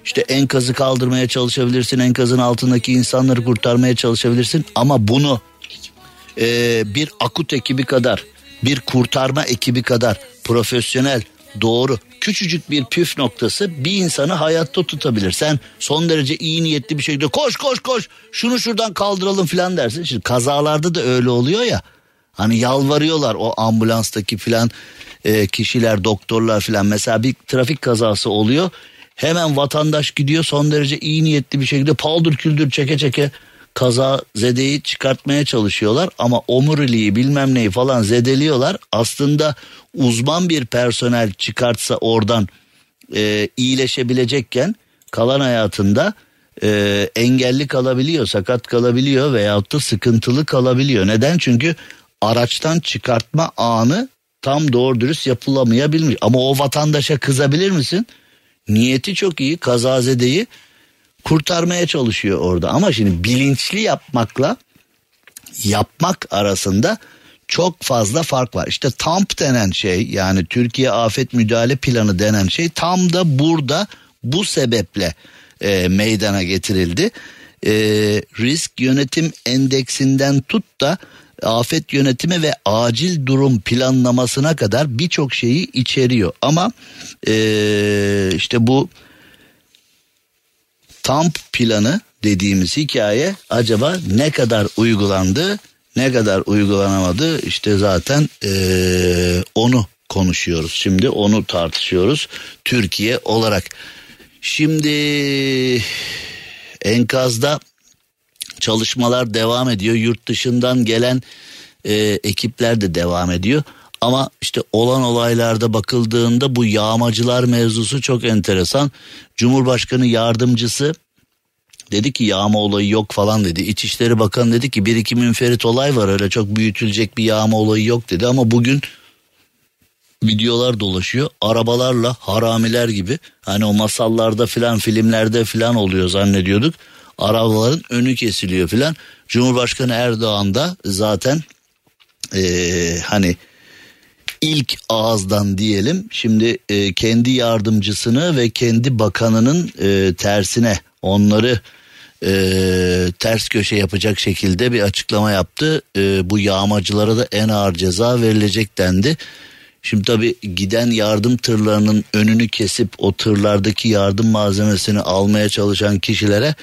işte enkazı kaldırmaya çalışabilirsin. Enkazın altındaki insanları kurtarmaya çalışabilirsin. Ama bunu e, bir akut ekibi kadar, bir kurtarma ekibi kadar profesyonel, doğru, küçücük bir püf noktası bir insanı hayatta tutabilir. Sen son derece iyi niyetli bir şekilde koş koş koş şunu şuradan kaldıralım falan dersin. Şimdi kazalarda da öyle oluyor ya. Hani yalvarıyorlar o ambulanstaki filan e, kişiler, doktorlar filan. Mesela bir trafik kazası oluyor. Hemen vatandaş gidiyor son derece iyi niyetli bir şekilde paldır küldür çeke çeke kaza zedeyi çıkartmaya çalışıyorlar ama omuriliği bilmem neyi falan zedeliyorlar. Aslında uzman bir personel çıkartsa oradan e, iyileşebilecekken kalan hayatında e, engelli kalabiliyor, sakat kalabiliyor veyahut da sıkıntılı kalabiliyor. Neden? Çünkü araçtan çıkartma anı tam doğru dürüst yapılamayabilmiş. Ama o vatandaşa kızabilir misin? Niyeti çok iyi kazazedeyi kurtarmaya çalışıyor orada. Ama şimdi bilinçli yapmakla yapmak arasında çok fazla fark var. İşte TAMP denen şey yani Türkiye Afet Müdahale Planı denen şey tam da burada bu sebeple e, meydana getirildi. E, risk yönetim endeksinden tut da afet yönetimi ve acil durum planlamasına kadar birçok şeyi içeriyor. Ama ee, işte bu TAMP planı dediğimiz hikaye acaba ne kadar uygulandı ne kadar uygulanamadı işte zaten ee, onu konuşuyoruz şimdi onu tartışıyoruz Türkiye olarak. Şimdi Enkazda çalışmalar devam ediyor. Yurt dışından gelen e, ekipler de devam ediyor. Ama işte olan olaylarda bakıldığında bu yağmacılar mevzusu çok enteresan. Cumhurbaşkanı yardımcısı dedi ki yağma olayı yok falan dedi. İçişleri Bakanı dedi ki bir iki münferit olay var öyle çok büyütülecek bir yağma olayı yok dedi. Ama bugün videolar dolaşıyor. Arabalarla haramiler gibi hani o masallarda filan filmlerde filan oluyor zannediyorduk. Arabaların önü kesiliyor filan. Cumhurbaşkanı Erdoğan da zaten ee, hani ilk ağızdan diyelim şimdi e, kendi yardımcısını ve kendi bakanının e, tersine onları e, ters köşe yapacak şekilde bir açıklama yaptı. E, bu yağmacılara da en ağır ceza verilecek dendi. Şimdi tabi giden yardım tırlarının önünü kesip o tırlardaki yardım malzemesini almaya çalışan kişilere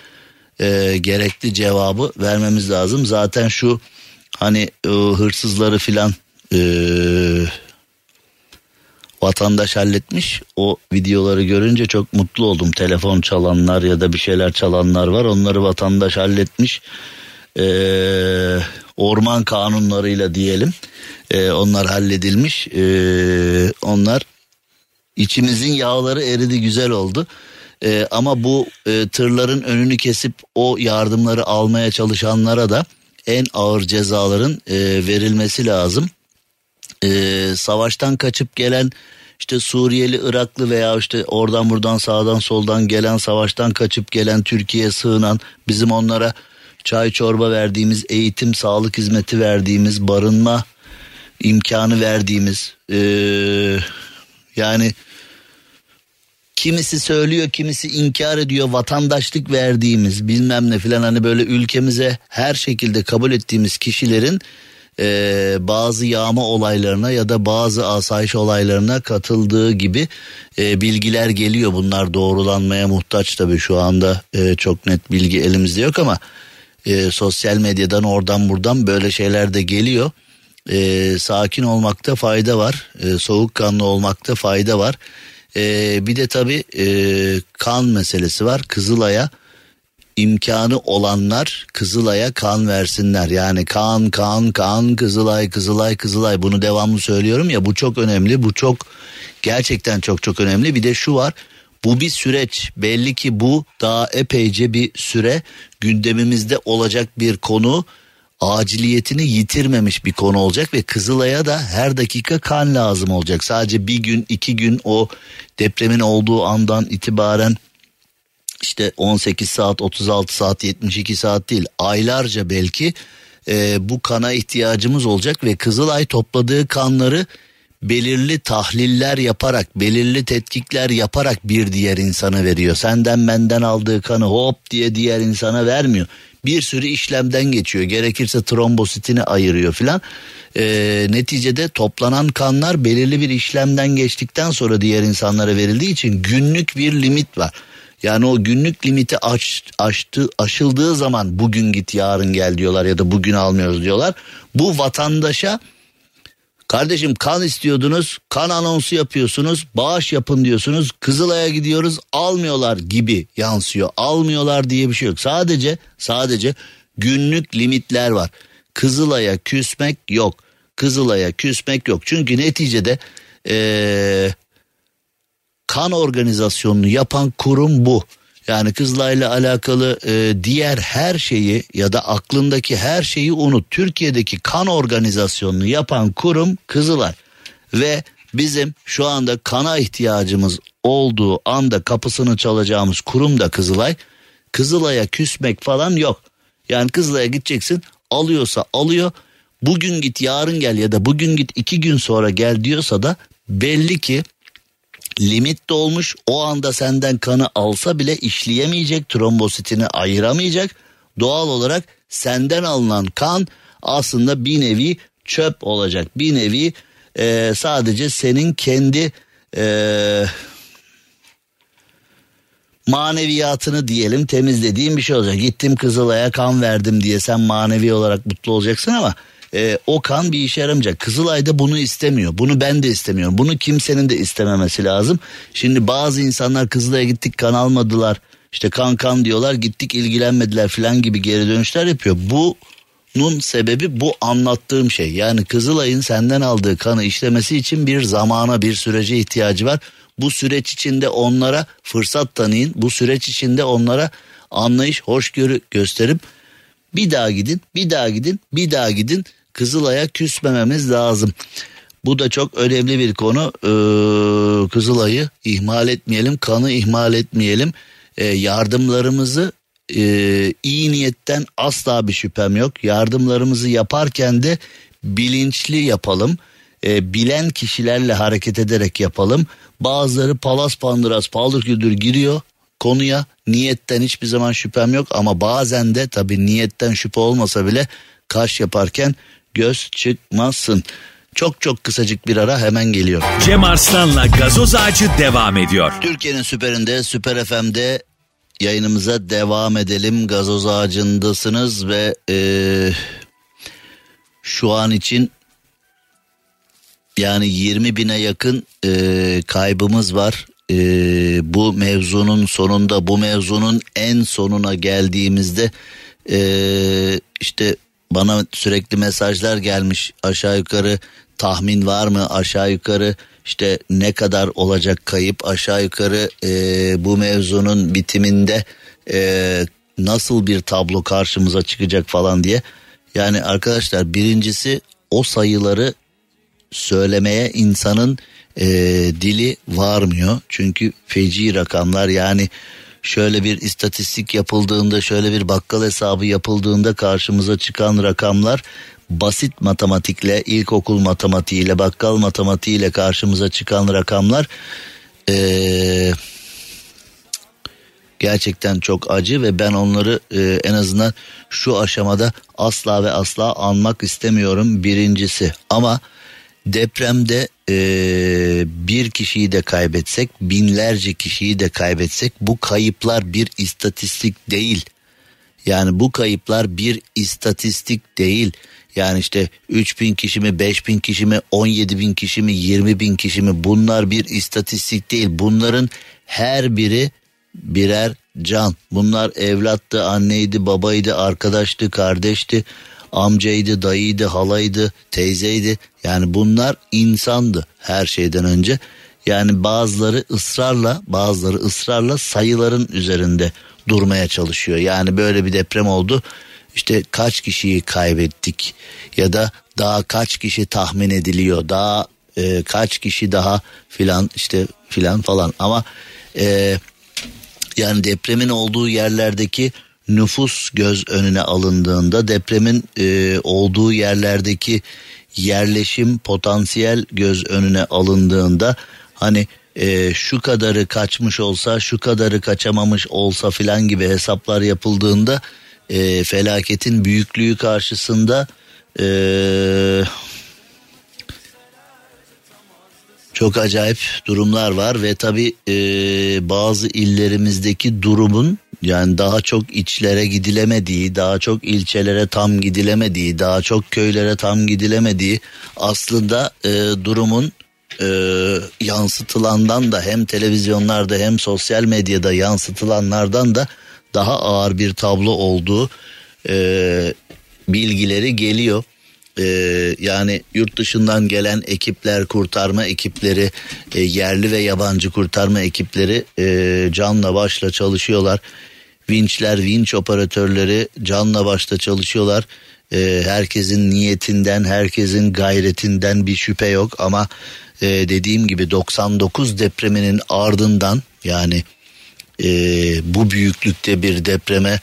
e, gerekli cevabı vermemiz lazım. Zaten şu hani e, hırsızları filan e, vatandaş halletmiş. O videoları görünce çok mutlu oldum. Telefon çalanlar ya da bir şeyler çalanlar var. Onları vatandaş halletmiş. Ee, orman kanunlarıyla diyelim. Ee, onlar halledilmiş. Ee, onlar içimizin yağları eridi güzel oldu. Ee, ama bu e, tırların önünü kesip o yardımları almaya çalışanlara da en ağır cezaların e, verilmesi lazım e, savaştan kaçıp gelen işte Suriyeli, Iraklı veya işte oradan buradan sağdan soldan gelen savaştan kaçıp gelen Türkiye'ye sığınan bizim onlara çay çorba verdiğimiz, eğitim, sağlık hizmeti verdiğimiz, barınma imkanı verdiğimiz e, yani kimisi söylüyor kimisi inkar ediyor vatandaşlık verdiğimiz bilmem ne filan hani böyle ülkemize her şekilde kabul ettiğimiz kişilerin e, bazı yağma olaylarına ya da bazı asayiş olaylarına katıldığı gibi e, bilgiler geliyor. Bunlar doğrulanmaya muhtaç tabii şu anda e, çok net bilgi elimizde yok ama e, sosyal medyadan oradan buradan böyle şeyler de geliyor. E, sakin olmakta fayda var, e, soğukkanlı olmakta fayda var. E, bir de tabii e, kan meselesi var. Kızılay'a imkanı olanlar Kızılay'a kan versinler. Yani kan kan kan Kızılay Kızılay Kızılay bunu devamlı söylüyorum ya bu çok önemli. Bu çok gerçekten çok çok önemli. Bir de şu var. Bu bir süreç. Belli ki bu daha epeyce bir süre gündemimizde olacak bir konu. Aciliyetini yitirmemiş bir konu olacak ve Kızılay'a da her dakika kan lazım olacak. Sadece bir gün iki gün o depremin olduğu andan itibaren işte 18 saat 36 saat 72 saat değil aylarca belki e, bu kana ihtiyacımız olacak ve Kızılay topladığı kanları belirli tahliller yaparak belirli tetkikler yaparak bir diğer insana veriyor. Senden benden aldığı kanı hop diye diğer insana vermiyor. Bir sürü işlemden geçiyor. Gerekirse trombositini ayırıyor filan. E, neticede toplanan kanlar belirli bir işlemden geçtikten sonra diğer insanlara verildiği için günlük bir limit var. Yani o günlük limiti aş, aştı, aşıldığı zaman bugün git yarın gel diyorlar ya da bugün almıyoruz diyorlar. Bu vatandaşa kardeşim kan istiyordunuz kan anonsu yapıyorsunuz bağış yapın diyorsunuz Kızılay'a gidiyoruz almıyorlar gibi yansıyor. Almıyorlar diye bir şey yok sadece sadece günlük limitler var. Kızılay'a küsmek yok. Kızılay'a küsmek yok. Çünkü neticede ee, kan organizasyonunu yapan kurum bu. Yani Kızılay'la alakalı e, diğer her şeyi ya da aklındaki her şeyi unut. Türkiye'deki kan organizasyonunu yapan kurum Kızılay. Ve bizim şu anda kana ihtiyacımız olduğu anda kapısını çalacağımız kurum da Kızılay. Kızılay'a küsmek falan yok. Yani Kızılay'a gideceksin alıyorsa alıyor. Bugün git yarın gel ya da bugün git iki gün sonra gel diyorsa da belli ki limit dolmuş o anda senden kanı alsa bile işleyemeyecek trombositini ayıramayacak. Doğal olarak senden alınan kan aslında bir nevi çöp olacak. Bir nevi e, sadece senin kendi e, maneviyatını diyelim temizlediğin bir şey olacak. Gittim Kızılay'a kan verdim diye sen manevi olarak mutlu olacaksın ama e, o kan bir işe yaramayacak. Kızılay da bunu istemiyor. Bunu ben de istemiyorum. Bunu kimsenin de istememesi lazım. Şimdi bazı insanlar Kızılay'a gittik kan almadılar. işte kan kan diyorlar gittik ilgilenmediler falan gibi geri dönüşler yapıyor. Bunun sebebi bu anlattığım şey. Yani Kızılay'ın senden aldığı kanı işlemesi için bir zamana bir sürece ihtiyacı var. Bu süreç içinde onlara fırsat tanıyın. Bu süreç içinde onlara anlayış, hoşgörü gösterip bir daha gidin, bir daha gidin, bir daha gidin. Kızılay'a küsmememiz lazım. Bu da çok önemli bir konu. Ee, Kızılay'ı ihmal etmeyelim, kanı ihmal etmeyelim. Ee, yardımlarımızı e, iyi niyetten asla bir şüphem yok. Yardımlarımızı yaparken de bilinçli yapalım. Ee, bilen kişilerle hareket ederek yapalım. Bazıları palas pandıras paldır güldür giriyor konuya niyetten hiçbir zaman şüphem yok ama bazen de tabii niyetten şüphe olmasa bile kaş yaparken göz çıkmasın. Çok çok kısacık bir ara hemen geliyor. Cem Arslan'la gazoz ağacı devam ediyor. Türkiye'nin süperinde Süper FM'de yayınımıza devam edelim. Gazoz ağacındasınız ve ee, şu an için yani 20 bine yakın e, kaybımız var. E, bu mevzunun sonunda bu mevzunun en sonuna geldiğimizde e, işte bana sürekli mesajlar gelmiş aşağı yukarı tahmin var mı aşağı yukarı işte ne kadar olacak kayıp aşağı yukarı e, bu mevzunun bitiminde e, nasıl bir tablo karşımıza çıkacak falan diye. Yani arkadaşlar birincisi o sayıları söylemeye insanın e, dili varmıyor. Çünkü feci rakamlar yani şöyle bir istatistik yapıldığında şöyle bir bakkal hesabı yapıldığında karşımıza çıkan rakamlar basit matematikle ilkokul matematiğiyle bakkal matematiğiyle karşımıza çıkan rakamlar ee, gerçekten çok acı ve ben onları e, en azından şu aşamada asla ve asla anmak istemiyorum birincisi. Ama depremde e, bir kişiyi de kaybetsek binlerce kişiyi de kaybetsek bu kayıplar bir istatistik değil. Yani bu kayıplar bir istatistik değil. Yani işte 3 bin kişi mi 5 bin kişi mi 17 bin kişi mi 20 bin kişi mi bunlar bir istatistik değil. Bunların her biri birer can. Bunlar evlattı, anneydi, babaydı, arkadaştı, kardeşti amcaydı, dayıydı, halaydı, teyzeydi. Yani bunlar insandı her şeyden önce. Yani bazıları ısrarla, bazıları ısrarla sayıların üzerinde durmaya çalışıyor. Yani böyle bir deprem oldu. İşte kaç kişiyi kaybettik ya da daha kaç kişi tahmin ediliyor. Daha e, kaç kişi daha filan işte filan falan ama e, yani depremin olduğu yerlerdeki nüfus göz önüne alındığında depremin e, olduğu yerlerdeki yerleşim potansiyel göz önüne alındığında hani e, şu kadarı kaçmış olsa şu kadarı kaçamamış olsa filan gibi hesaplar yapıldığında e, felaketin büyüklüğü karşısında e, çok acayip durumlar var ve tabi e, bazı illerimizdeki durumun yani daha çok içlere gidilemediği, daha çok ilçelere tam gidilemediği, daha çok köylere tam gidilemediği aslında e, durumun e, yansıtılandan da hem televizyonlarda hem sosyal medyada yansıtılanlardan da daha ağır bir tablo olduğu e, bilgileri geliyor. Ee, yani yurt dışından gelen ekipler kurtarma ekipleri e, yerli ve yabancı kurtarma ekipleri e, canla başla çalışıyorlar vinçler, vinç operatörleri canla başta çalışıyorlar. Ee, herkesin niyetinden, herkesin gayretinden bir şüphe yok ama e, dediğim gibi 99 depreminin ardından yani e, bu büyüklükte bir depreme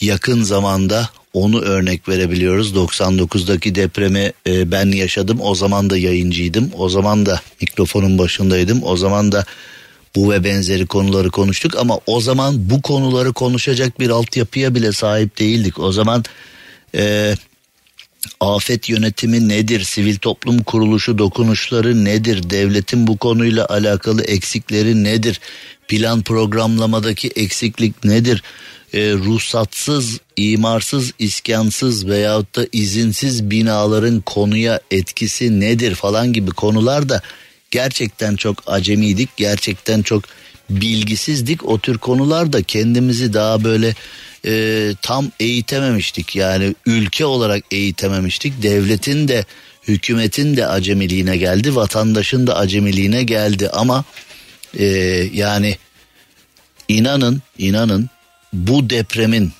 yakın zamanda onu örnek verebiliyoruz. 99'daki depremi e, ben yaşadım. O zaman da yayıncıydım. O zaman da mikrofonun başındaydım. O zaman da bu ve benzeri konuları konuştuk ama o zaman bu konuları konuşacak bir altyapıya bile sahip değildik. O zaman e, afet yönetimi nedir, sivil toplum kuruluşu dokunuşları nedir, devletin bu konuyla alakalı eksikleri nedir, plan programlamadaki eksiklik nedir, e, ruhsatsız, imarsız, iskansız veyahut da izinsiz binaların konuya etkisi nedir falan gibi konular da gerçekten çok acemiydik. Gerçekten çok bilgisizdik. O tür konularda kendimizi daha böyle e, tam eğitememiştik. Yani ülke olarak eğitememiştik. Devletin de hükümetin de acemiliğine geldi. Vatandaşın da acemiliğine geldi ama e, yani inanın inanın bu depremin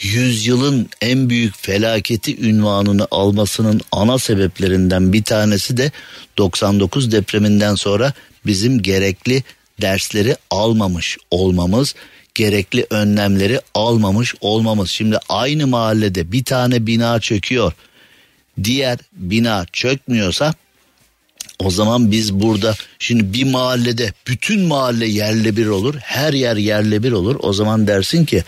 yüzyılın en büyük felaketi ünvanını almasının ana sebeplerinden bir tanesi de 99 depreminden sonra bizim gerekli dersleri almamış olmamız, gerekli önlemleri almamış olmamız. Şimdi aynı mahallede bir tane bina çöküyor. Diğer bina çökmüyorsa o zaman biz burada şimdi bir mahallede bütün mahalle yerle bir olur. Her yer yerle bir olur. O zaman dersin ki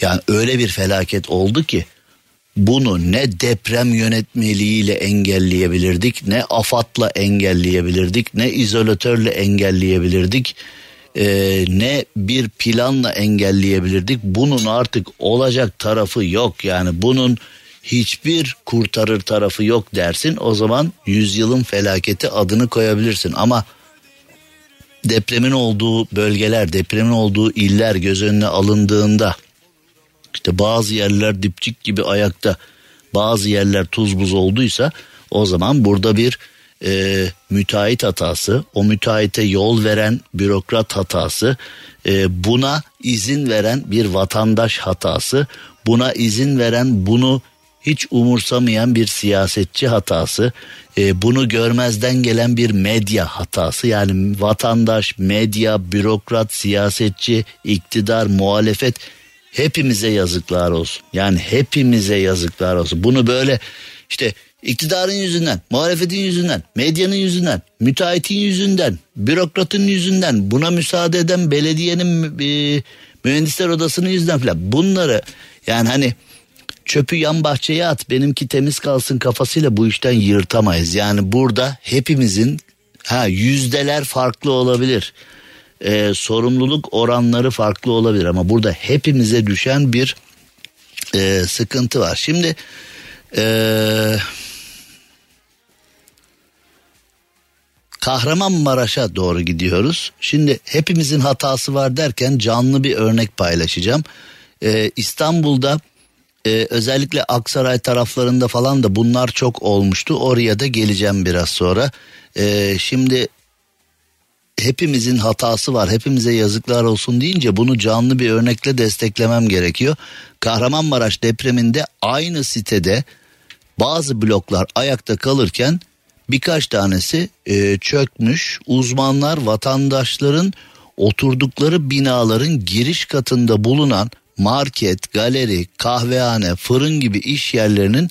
yani öyle bir felaket oldu ki bunu ne deprem yönetmeliğiyle engelleyebilirdik, ne AFAD'la engelleyebilirdik, ne izolatörle engelleyebilirdik, e, ne bir planla engelleyebilirdik. Bunun artık olacak tarafı yok yani bunun hiçbir kurtarır tarafı yok dersin. O zaman yüzyılın felaketi adını koyabilirsin ama depremin olduğu bölgeler, depremin olduğu iller göz önüne alındığında işte bazı yerler dipçik gibi ayakta bazı yerler tuz buz olduysa o zaman burada bir e, müteahhit hatası o müteahhite yol veren bürokrat hatası e, buna izin veren bir vatandaş hatası buna izin veren bunu hiç umursamayan bir siyasetçi hatası, e, bunu görmezden gelen bir medya hatası. Yani vatandaş, medya, bürokrat, siyasetçi, iktidar, muhalefet hepimize yazıklar olsun. Yani hepimize yazıklar olsun. Bunu böyle işte iktidarın yüzünden, muhalefetin yüzünden, medyanın yüzünden, müteahhitin yüzünden, bürokratın yüzünden, buna müsaade eden belediyenin e, mühendisler odasının yüzünden falan bunları yani hani çöpü yan bahçeye at benimki temiz kalsın kafasıyla bu işten yırtamayız. Yani burada hepimizin ha yüzdeler farklı olabilir e, sorumluluk oranları farklı olabilir ama burada hepimize düşen bir e, sıkıntı var. Şimdi e, Kahramanmaraş'a doğru gidiyoruz. Şimdi hepimizin hatası var derken canlı bir örnek paylaşacağım. E, İstanbul'da e, özellikle Aksaray taraflarında falan da bunlar çok olmuştu. Oraya da geleceğim biraz sonra. E, şimdi hepimizin hatası var hepimize yazıklar olsun deyince bunu canlı bir örnekle desteklemem gerekiyor. Kahramanmaraş depreminde aynı sitede bazı bloklar ayakta kalırken birkaç tanesi e, çökmüş uzmanlar vatandaşların oturdukları binaların giriş katında bulunan market, galeri, kahvehane, fırın gibi iş yerlerinin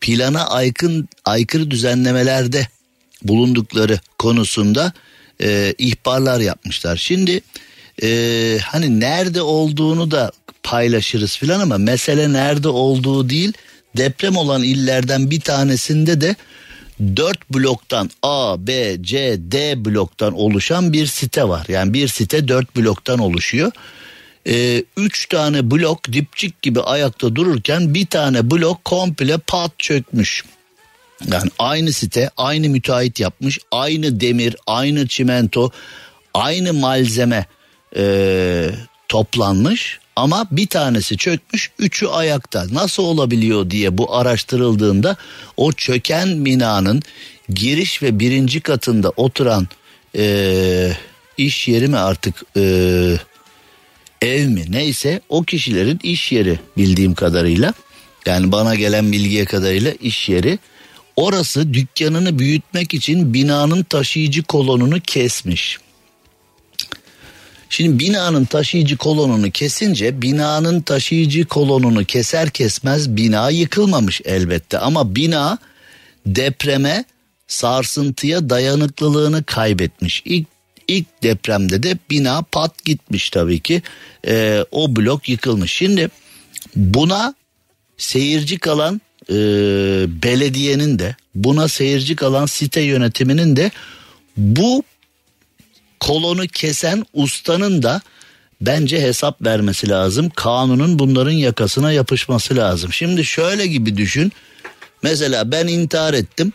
plana aykın, aykırı düzenlemelerde bulundukları konusunda e, ihbarlar yapmışlar. Şimdi e, hani nerede olduğunu da paylaşırız filan ama mesele nerede olduğu değil deprem olan illerden bir tanesinde de dört bloktan A, B, C, D bloktan oluşan bir site var. Yani bir site dört bloktan oluşuyor. Ee, üç tane blok dipçik gibi ayakta dururken bir tane blok komple pat çökmüş. Yani aynı site, aynı müteahhit yapmış, aynı demir, aynı çimento, aynı malzeme e, toplanmış ama bir tanesi çökmüş, üçü ayakta. Nasıl olabiliyor diye bu araştırıldığında o çöken binanın giriş ve birinci katında oturan e, iş yeri mi artık e, ev mi neyse o kişilerin iş yeri bildiğim kadarıyla yani bana gelen bilgiye kadarıyla iş yeri Orası dükkanını büyütmek için binanın taşıyıcı kolonunu kesmiş. Şimdi binanın taşıyıcı kolonunu kesince binanın taşıyıcı kolonunu keser kesmez bina yıkılmamış elbette ama bina depreme sarsıntıya dayanıklılığını kaybetmiş. İlk ilk depremde de bina pat gitmiş tabii ki ee, o blok yıkılmış. Şimdi buna seyirci kalan e, belediyenin de buna seyirci kalan site yönetiminin de bu kolonu kesen ustanın da bence hesap vermesi lazım. Kanunun bunların yakasına yapışması lazım. Şimdi şöyle gibi düşün. Mesela ben intihar ettim.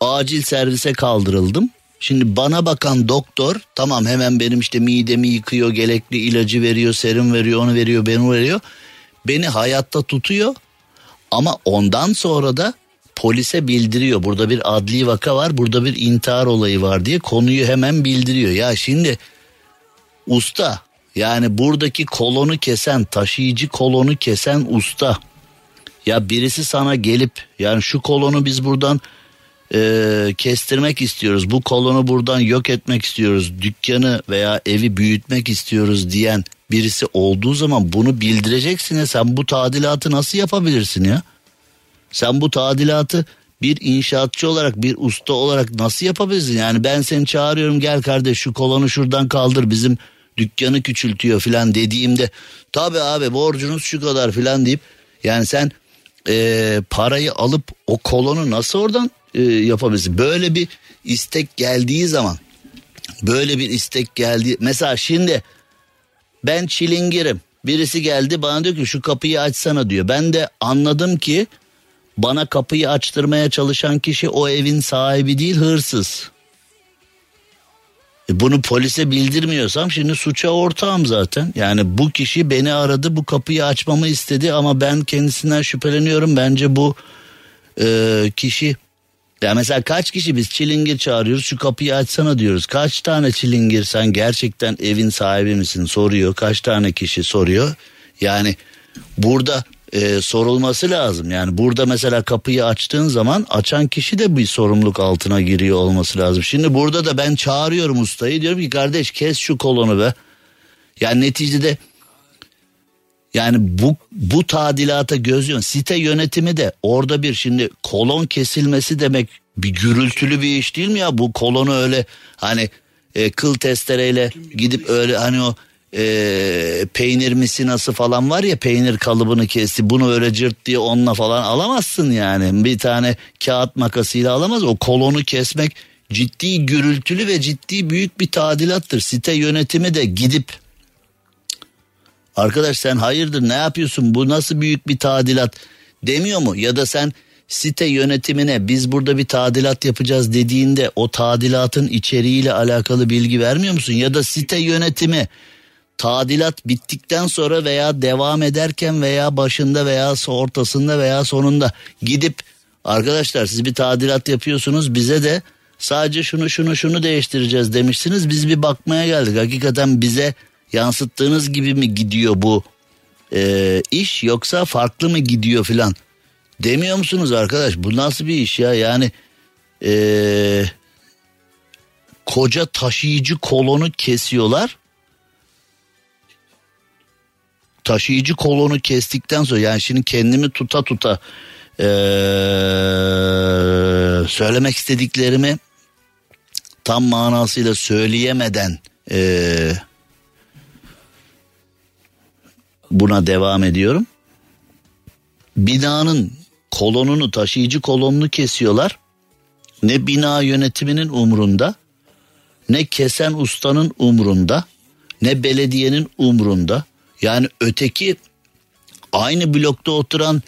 Acil servise kaldırıldım. Şimdi bana bakan doktor tamam hemen benim işte midemi yıkıyor, gerekli ilacı veriyor, serum veriyor, onu veriyor, beni veriyor. Beni hayatta tutuyor ama ondan sonra da polise bildiriyor. Burada bir adli vaka var, burada bir intihar olayı var diye konuyu hemen bildiriyor. Ya şimdi usta yani buradaki kolonu kesen, taşıyıcı kolonu kesen usta. Ya birisi sana gelip yani şu kolonu biz buradan e, kestirmek istiyoruz. Bu kolonu buradan yok etmek istiyoruz. Dükkanı veya evi büyütmek istiyoruz diyen birisi olduğu zaman bunu bildireceksin ya sen bu tadilatı nasıl yapabilirsin ya? Sen bu tadilatı bir inşaatçı olarak bir usta olarak nasıl yapabilirsin? Yani ben seni çağırıyorum gel kardeş şu kolonu şuradan kaldır bizim dükkanı küçültüyor filan dediğimde tabi abi borcunuz şu kadar filan deyip yani sen e, parayı alıp o kolonu nasıl oradan e, yapabilirsin? Böyle bir istek geldiği zaman böyle bir istek geldi mesela şimdi ben çilingirim birisi geldi bana diyor ki şu kapıyı açsana diyor ben de anladım ki bana kapıyı açtırmaya çalışan kişi o evin sahibi değil hırsız. E bunu polise bildirmiyorsam şimdi suça ortağım zaten. Yani bu kişi beni aradı bu kapıyı açmamı istedi ama ben kendisinden şüpheleniyorum. Bence bu e, kişi ya mesela kaç kişi biz çilingir çağırıyoruz şu kapıyı açsana diyoruz. Kaç tane çilingir sen gerçekten evin sahibi misin soruyor. Kaç tane kişi soruyor. Yani burada e, sorulması lazım. Yani burada mesela kapıyı açtığın zaman açan kişi de bir sorumluluk altına giriyor olması lazım. Şimdi burada da ben çağırıyorum ustayı diyorum ki kardeş kes şu kolonu be. Yani neticede yani bu bu tadilata gözlüyor. Site yönetimi de orada bir şimdi kolon kesilmesi demek bir gürültülü bir iş değil mi ya? Bu kolonu öyle hani e, kıl testereyle gidip öyle hani o e, peynir misinası falan var ya peynir kalıbını kesti bunu öyle cırt diye onunla falan alamazsın yani bir tane kağıt makasıyla alamaz o kolonu kesmek ciddi gürültülü ve ciddi büyük bir tadilattır site yönetimi de gidip arkadaş sen hayırdır ne yapıyorsun? Bu nasıl büyük bir tadilat? Demiyor mu? Ya da sen site yönetimine biz burada bir tadilat yapacağız dediğinde o tadilatın içeriğiyle alakalı bilgi vermiyor musun? Ya da site yönetimi tadilat bittikten sonra veya devam ederken veya başında veya ortasında veya sonunda gidip arkadaşlar siz bir tadilat yapıyorsunuz bize de sadece şunu şunu şunu değiştireceğiz demişsiniz. Biz bir bakmaya geldik. Hakikaten bize yansıttığınız gibi mi gidiyor bu e, iş yoksa farklı mı gidiyor filan? Demiyor musunuz arkadaş? Bu nasıl bir iş ya? Yani e, koca taşıyıcı kolonu kesiyorlar. Taşıyıcı kolonu kestikten sonra yani şimdi kendimi tuta tuta ee, söylemek istediklerimi tam manasıyla söyleyemeden ee, buna devam ediyorum. Binanın kolonunu taşıyıcı kolonunu kesiyorlar. Ne bina yönetiminin umrunda ne kesen ustanın umrunda ne belediyenin umrunda yani öteki aynı blokta oturan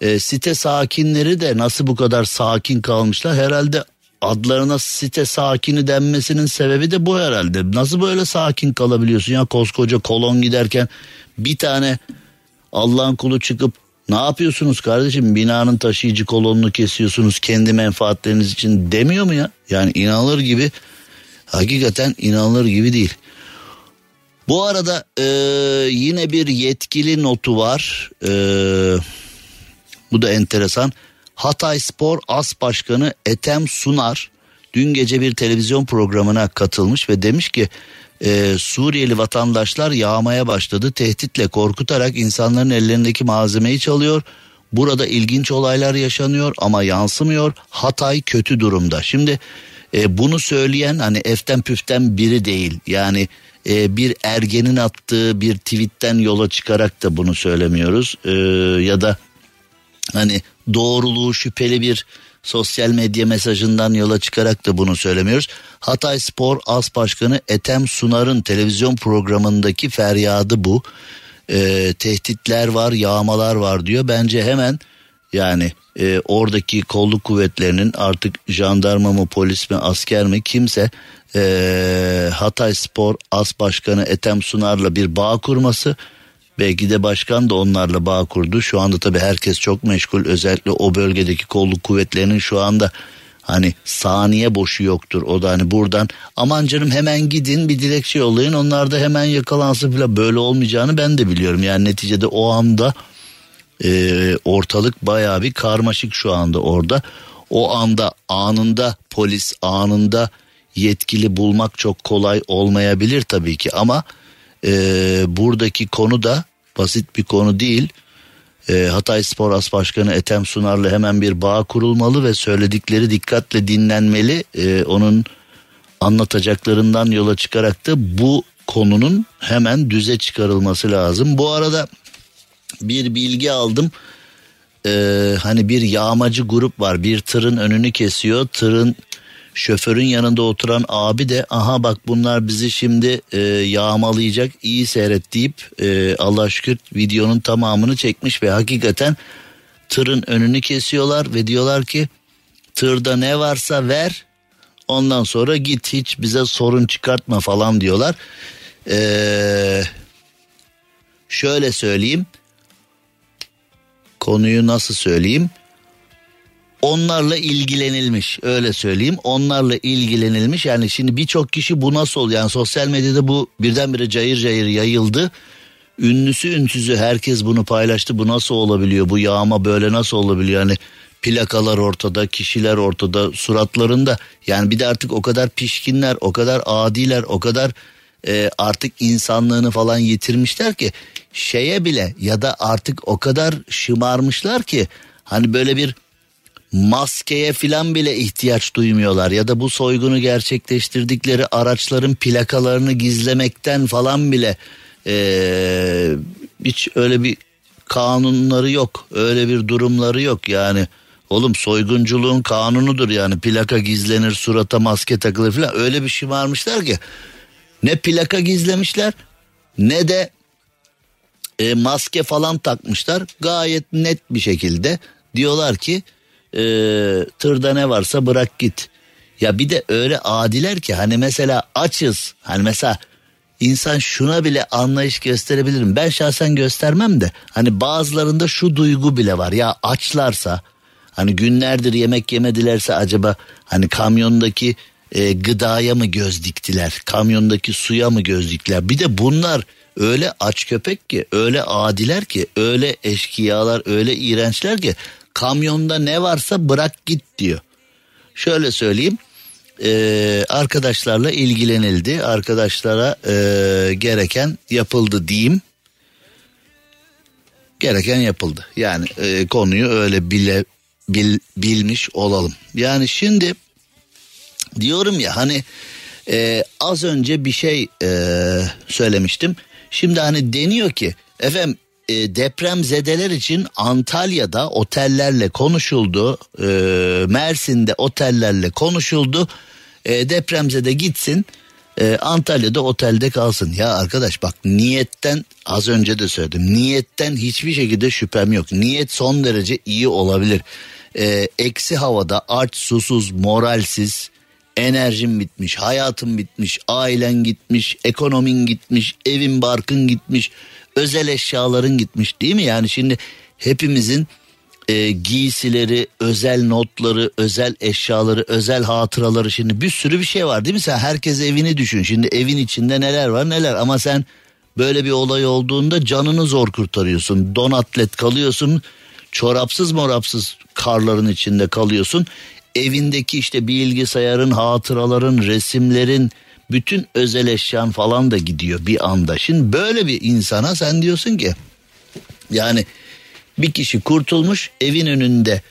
e, site sakinleri de nasıl bu kadar sakin kalmışlar? Herhalde adlarına site sakini denmesinin sebebi de bu herhalde. Nasıl böyle sakin kalabiliyorsun ya koskoca kolon giderken bir tane Allah'ın kulu çıkıp ne yapıyorsunuz kardeşim binanın taşıyıcı kolonunu kesiyorsunuz kendi menfaatleriniz için demiyor mu ya? Yani inanılır gibi hakikaten inanılır gibi değil. Bu arada e, yine bir yetkili notu var. E, bu da enteresan. Hatay Spor As Başkanı Etem Sunar dün gece bir televizyon programına katılmış ve demiş ki e, Suriyeli vatandaşlar yağmaya başladı. Tehditle korkutarak insanların ellerindeki malzemeyi çalıyor. Burada ilginç olaylar yaşanıyor ama yansımıyor. Hatay kötü durumda. Şimdi e, bunu söyleyen hani eften püften biri değil. Yani e, bir ergenin attığı bir tweetten yola çıkarak da bunu söylemiyoruz. E, ya da hani doğruluğu şüpheli bir sosyal medya mesajından yola çıkarak da bunu söylemiyoruz. Hatay Spor As Başkanı Etem Sunar'ın televizyon programındaki feryadı bu. E, tehditler var, yağmalar var diyor. Bence hemen yani e, oradaki kolluk kuvvetlerinin artık jandarma mı polis mi asker mi kimse e, Hatay Spor As Başkanı Etem Sunar'la bir bağ kurması belki de başkan da onlarla bağ kurdu. Şu anda tabii herkes çok meşgul özellikle o bölgedeki kolluk kuvvetlerinin şu anda hani saniye boşu yoktur. O da hani buradan aman canım hemen gidin bir dilekçe yollayın onlar da hemen yakalansın falan böyle olmayacağını ben de biliyorum. Yani neticede o anda e, ortalık baya bir karmaşık şu anda orada. O anda anında polis anında yetkili bulmak çok kolay olmayabilir tabii ki ama e, buradaki konu da basit bir konu değil. E, Hatay Spor As Başkanı Ethem Sunar'la hemen bir bağ kurulmalı ve söyledikleri dikkatle dinlenmeli. E, onun anlatacaklarından yola çıkarak da bu konunun hemen düze çıkarılması lazım. Bu arada bir bilgi aldım. Ee, hani bir yağmacı grup var. Bir tırın önünü kesiyor. Tırın şoförün yanında oturan abi de aha bak bunlar bizi şimdi e, yağmalayacak iyi seyret deyip e, Allah şükür videonun tamamını çekmiş ve hakikaten tırın önünü kesiyorlar ve diyorlar ki tırda ne varsa ver ondan sonra git hiç bize sorun çıkartma falan diyorlar. Ee, şöyle söyleyeyim konuyu nasıl söyleyeyim? Onlarla ilgilenilmiş öyle söyleyeyim. Onlarla ilgilenilmiş yani şimdi birçok kişi bu nasıl oluyor? Yani sosyal medyada bu birdenbire cayır cayır yayıldı. Ünlüsü ünsüzü herkes bunu paylaştı. Bu nasıl olabiliyor? Bu yağma böyle nasıl olabiliyor? Yani plakalar ortada, kişiler ortada, suratlarında. Yani bir de artık o kadar pişkinler, o kadar adiler, o kadar e, artık insanlığını falan yitirmişler ki şeye bile ya da artık o kadar şımarmışlar ki hani böyle bir maskeye filan bile ihtiyaç duymuyorlar ya da bu soygunu gerçekleştirdikleri araçların plakalarını gizlemekten falan bile ee, hiç öyle bir kanunları yok öyle bir durumları yok. Yani oğlum soygunculuğun kanunudur yani. Plaka gizlenir surata maske takılır filan. Öyle bir şımarmışlar ki. Ne plaka gizlemişler ne de e, maske falan takmışlar. Gayet net bir şekilde diyorlar ki e, tırda ne varsa bırak git. Ya bir de öyle adiler ki hani mesela açız. Hani mesela insan şuna bile anlayış gösterebilirim. Ben şahsen göstermem de hani bazılarında şu duygu bile var. Ya açlarsa hani günlerdir yemek yemedilerse acaba hani kamyondaki e, gıdaya mı göz diktiler? Kamyondaki suya mı göz diktiler? Bir de bunlar öyle aç köpek ki, öyle adiler ki, öyle eşkıyalar, öyle iğrençler ki kamyonda ne varsa bırak git diyor. Şöyle söyleyeyim. E, arkadaşlarla ilgilenildi. Arkadaşlara e, gereken yapıldı diyeyim. Gereken yapıldı. Yani e, konuyu öyle bile bil, bilmiş olalım. Yani şimdi diyorum ya hani e, az önce bir şey e, söylemiştim. Şimdi hani deniyor ki efendim e, deprem zedeler için Antalya'da otellerle konuşuldu. E, Mersin'de otellerle konuşuldu. E, depremzede gitsin e, Antalya'da otelde kalsın. Ya arkadaş bak niyetten az önce de söyledim. Niyetten hiçbir şekilde şüphem yok. Niyet son derece iyi olabilir. E, eksi havada aç susuz moralsiz enerjin bitmiş, hayatın bitmiş, ailen gitmiş, ekonomin gitmiş, evin barkın gitmiş, özel eşyaların gitmiş değil mi? Yani şimdi hepimizin e, giysileri, özel notları, özel eşyaları, özel hatıraları şimdi bir sürü bir şey var değil mi? Sen herkes evini düşün. Şimdi evin içinde neler var neler ama sen böyle bir olay olduğunda canını zor kurtarıyorsun. Don atlet kalıyorsun. Çorapsız morapsız karların içinde kalıyorsun evindeki işte bilgisayarın, hatıraların, resimlerin, bütün özel eşyan falan da gidiyor bir anda. Şimdi böyle bir insana sen diyorsun ki yani bir kişi kurtulmuş evin önünde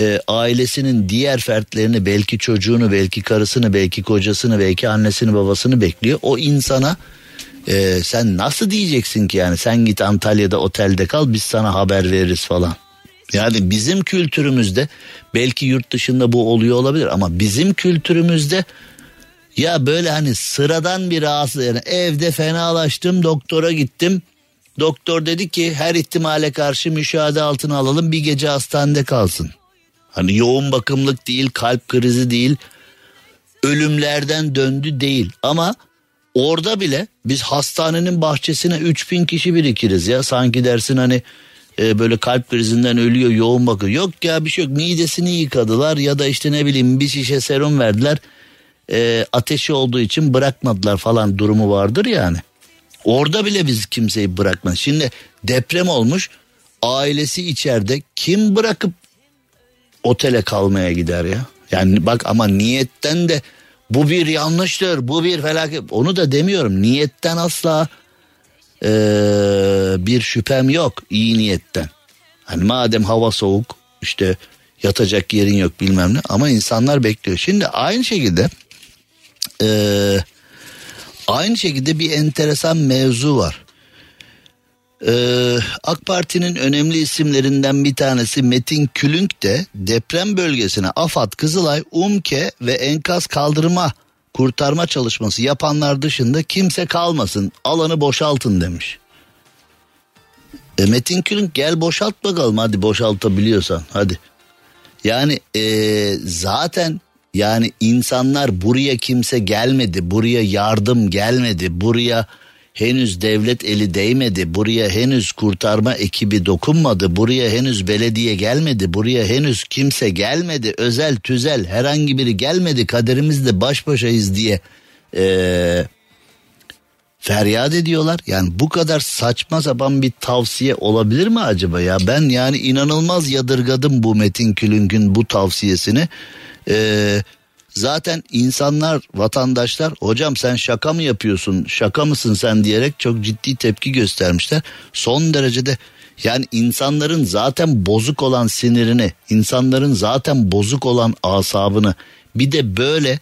e, ailesinin diğer fertlerini belki çocuğunu belki karısını belki kocasını belki annesini babasını bekliyor. O insana e, sen nasıl diyeceksin ki yani sen git Antalya'da otelde kal biz sana haber veririz falan. Yani bizim kültürümüzde belki yurt dışında bu oluyor olabilir ama bizim kültürümüzde ya böyle hani sıradan bir rahatsız yani evde fenalaştım doktora gittim. Doktor dedi ki her ihtimale karşı müşahede altına alalım bir gece hastanede kalsın. Hani yoğun bakımlık değil, kalp krizi değil, ölümlerden döndü değil. Ama orada bile biz hastanenin bahçesine 3000 kişi birikiriz ya. Sanki dersin hani e, böyle kalp krizinden ölüyor yoğun bakım. Yok ya bir şey yok midesini yıkadılar ya da işte ne bileyim bir şişe serum verdiler. E, ateşi olduğu için bırakmadılar falan durumu vardır yani. Orada bile biz kimseyi bırakmaz. Şimdi deprem olmuş ailesi içeride kim bırakıp otele kalmaya gider ya? Yani bak ama niyetten de bu bir yanlıştır bu bir felaket onu da demiyorum niyetten asla ee, bir şüphem yok iyi niyetten. Hani madem hava soğuk işte yatacak yerin yok bilmem ne ama insanlar bekliyor. Şimdi aynı şekilde ee, aynı şekilde bir enteresan mevzu var. Ee, AK Parti'nin önemli isimlerinden bir tanesi Metin Külünk de deprem bölgesine AFAD, Kızılay, UMKE ve enkaz kaldırma kurtarma çalışması yapanlar dışında kimse kalmasın alanı boşaltın demiş. E Metin Külünk gel boşalt bakalım hadi boşaltabiliyorsan hadi. Yani e, zaten yani insanlar buraya kimse gelmedi buraya yardım gelmedi buraya henüz devlet eli değmedi. Buraya henüz kurtarma ekibi dokunmadı. Buraya henüz belediye gelmedi. Buraya henüz kimse gelmedi. Özel tüzel herhangi biri gelmedi. Kaderimizde baş başayız diye ee, feryat ediyorlar. Yani bu kadar saçma sapan bir tavsiye olabilir mi acaba ya? Ben yani inanılmaz yadırgadım bu Metin Külünk'ün bu tavsiyesini. Eee Zaten insanlar, vatandaşlar hocam sen şaka mı yapıyorsun, şaka mısın sen diyerek çok ciddi tepki göstermişler. Son derecede yani insanların zaten bozuk olan sinirini, insanların zaten bozuk olan asabını bir de böyle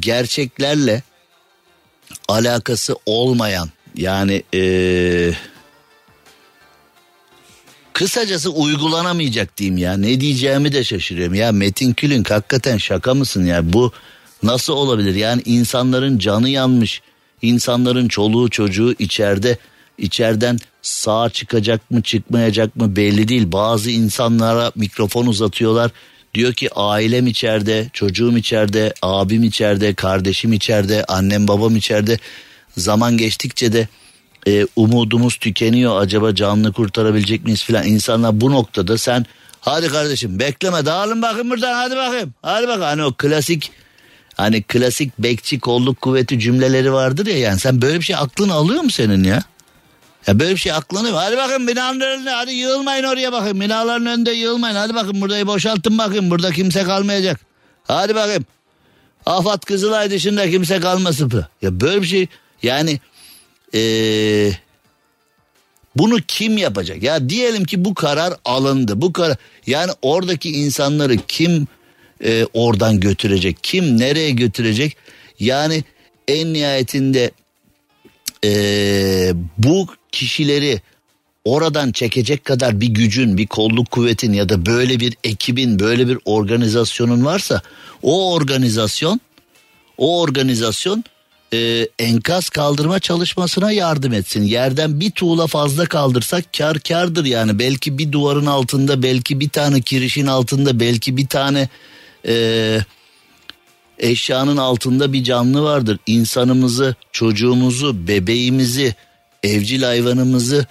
gerçeklerle alakası olmayan yani ee, Kısacası uygulanamayacak diyeyim ya. Ne diyeceğimi de şaşırıyorum. Ya Metin Külünk hakikaten şaka mısın ya? Bu nasıl olabilir? Yani insanların canı yanmış. İnsanların çoluğu çocuğu içeride. içeriden sağ çıkacak mı çıkmayacak mı belli değil. Bazı insanlara mikrofon uzatıyorlar. Diyor ki ailem içeride, çocuğum içeride, abim içeride, kardeşim içeride, annem babam içeride. Zaman geçtikçe de e, umudumuz tükeniyor acaba canlı kurtarabilecek miyiz filan insanlar bu noktada sen hadi kardeşim bekleme dağılın bakın buradan hadi bakayım hadi bak hani o klasik hani klasik bekçi kolluk kuvveti cümleleri vardır ya yani sen böyle bir şey aklını alıyor mu senin ya? Ya böyle bir şey aklına Hadi bakın binanın önünde hadi yığılmayın oraya bakın. Binaların önünde yığılmayın. Hadi bakın burayı boşaltın bakın. Burada kimse kalmayacak. Hadi bakayım. Afat Kızılay dışında kimse kalmasın. Ya böyle bir şey yani ee, bunu kim yapacak? Ya diyelim ki bu karar alındı. Bu karar yani oradaki insanları kim e, oradan götürecek? Kim nereye götürecek? Yani en nihayetinde e, bu kişileri oradan çekecek kadar bir gücün, bir kolluk kuvvetin ya da böyle bir ekibin, böyle bir organizasyonun varsa o organizasyon o organizasyon e, enkaz kaldırma çalışmasına yardım etsin. Yerden bir tuğla fazla kaldırsak kar kardır yani. Belki bir duvarın altında, belki bir tane kirişin altında, belki bir tane e, eşyanın altında bir canlı vardır. İnsanımızı, çocuğumuzu, bebeğimizi, evcil hayvanımızı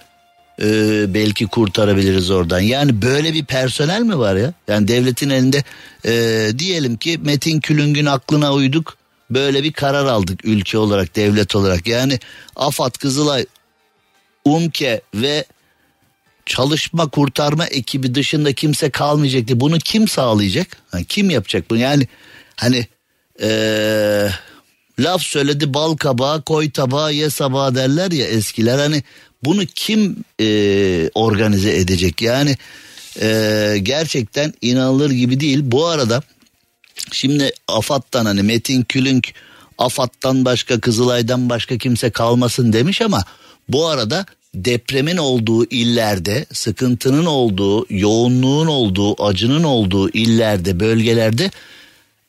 e, belki kurtarabiliriz oradan. Yani böyle bir personel mi var ya? Yani devletin elinde e, diyelim ki Metin Külüng'ün aklına uyduk böyle bir karar aldık ülke olarak, devlet olarak. Yani AFAD, Kızılay, UMKE ve çalışma kurtarma ekibi dışında kimse kalmayacaktı. Bunu kim sağlayacak? Yani kim yapacak bunu? Yani hani ee, laf söyledi bal kabağı koy tabağa ye sabaha derler ya eskiler. Hani bunu kim e, organize edecek? Yani e, gerçekten inanılır gibi değil. Bu arada Şimdi AFAD'dan hani Metin Külünk AFAD'dan başka Kızılay'dan başka kimse kalmasın demiş ama bu arada depremin olduğu illerde, sıkıntının olduğu, yoğunluğun olduğu, acının olduğu illerde, bölgelerde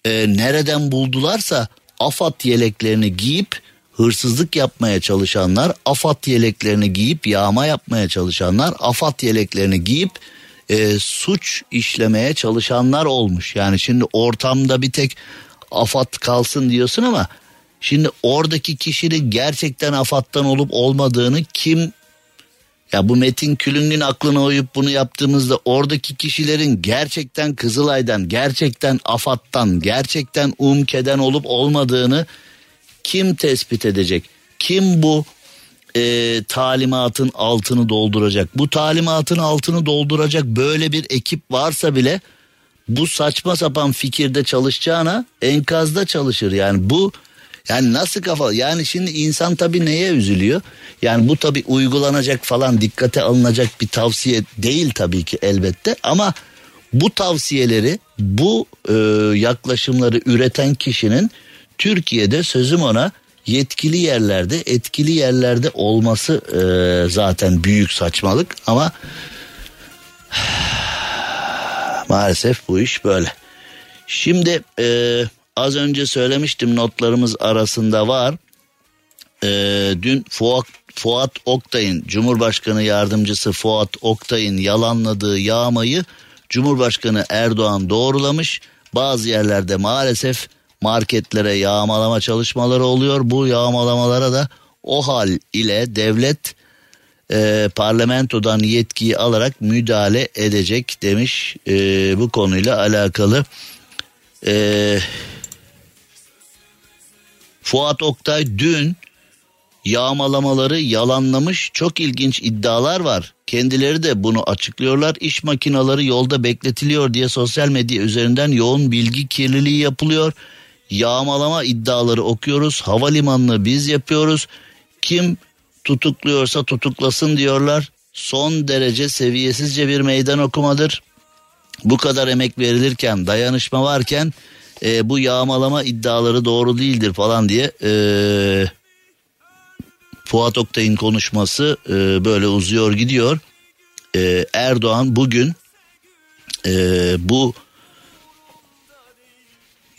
e, nereden buldularsa AFAD yeleklerini giyip hırsızlık yapmaya çalışanlar, AFAD yeleklerini giyip yağma yapmaya çalışanlar, AFAD yeleklerini giyip e, suç işlemeye çalışanlar olmuş. Yani şimdi ortamda bir tek afat kalsın diyorsun ama şimdi oradaki kişinin gerçekten afattan olup olmadığını kim ya bu Metin Külüng'ün aklına uyup bunu yaptığımızda oradaki kişilerin gerçekten Kızılay'dan, gerçekten AFAD'dan, gerçekten UMKE'den olup olmadığını kim tespit edecek? Kim bu e, talimatın altını dolduracak? Bu talimatın altını dolduracak böyle bir ekip varsa bile bu saçma sapan fikirde çalışacağına enkazda çalışır. Yani bu yani nasıl kafa yani şimdi insan tabii neye üzülüyor? Yani bu tabii uygulanacak falan dikkate alınacak bir tavsiye değil tabii ki elbette ama bu tavsiyeleri bu e, yaklaşımları üreten kişinin Türkiye'de sözüm ona yetkili yerlerde etkili yerlerde olması e, zaten büyük saçmalık ama maalesef bu iş böyle. Şimdi e, az önce söylemiştim notlarımız arasında var. E, dün Fuat, Fuat Oktay'ın Cumhurbaşkanı Yardımcısı Fuat Oktay'ın yalanladığı yağmayı Cumhurbaşkanı Erdoğan doğrulamış. Bazı yerlerde maalesef marketlere yağmalama çalışmaları oluyor. Bu yağmalamalara da o hal ile devlet e, parlamentodan yetkiyi alarak müdahale edecek demiş e, bu konuyla alakalı. E, Fuat Oktay dün yağmalamaları yalanlamış çok ilginç iddialar var. Kendileri de bunu açıklıyorlar. İş makinaları yolda bekletiliyor diye sosyal medya üzerinden yoğun bilgi kirliliği yapılıyor. Yağmalama iddiaları okuyoruz. Havalimanını biz yapıyoruz. Kim tutukluyorsa tutuklasın diyorlar. Son derece seviyesizce bir meydan okumadır. Bu kadar emek verilirken, dayanışma varken e, bu yağmalama iddiaları doğru değildir falan diye e, Fuat Oktay'ın konuşması e, böyle uzuyor gidiyor. E, Erdoğan bugün e, bu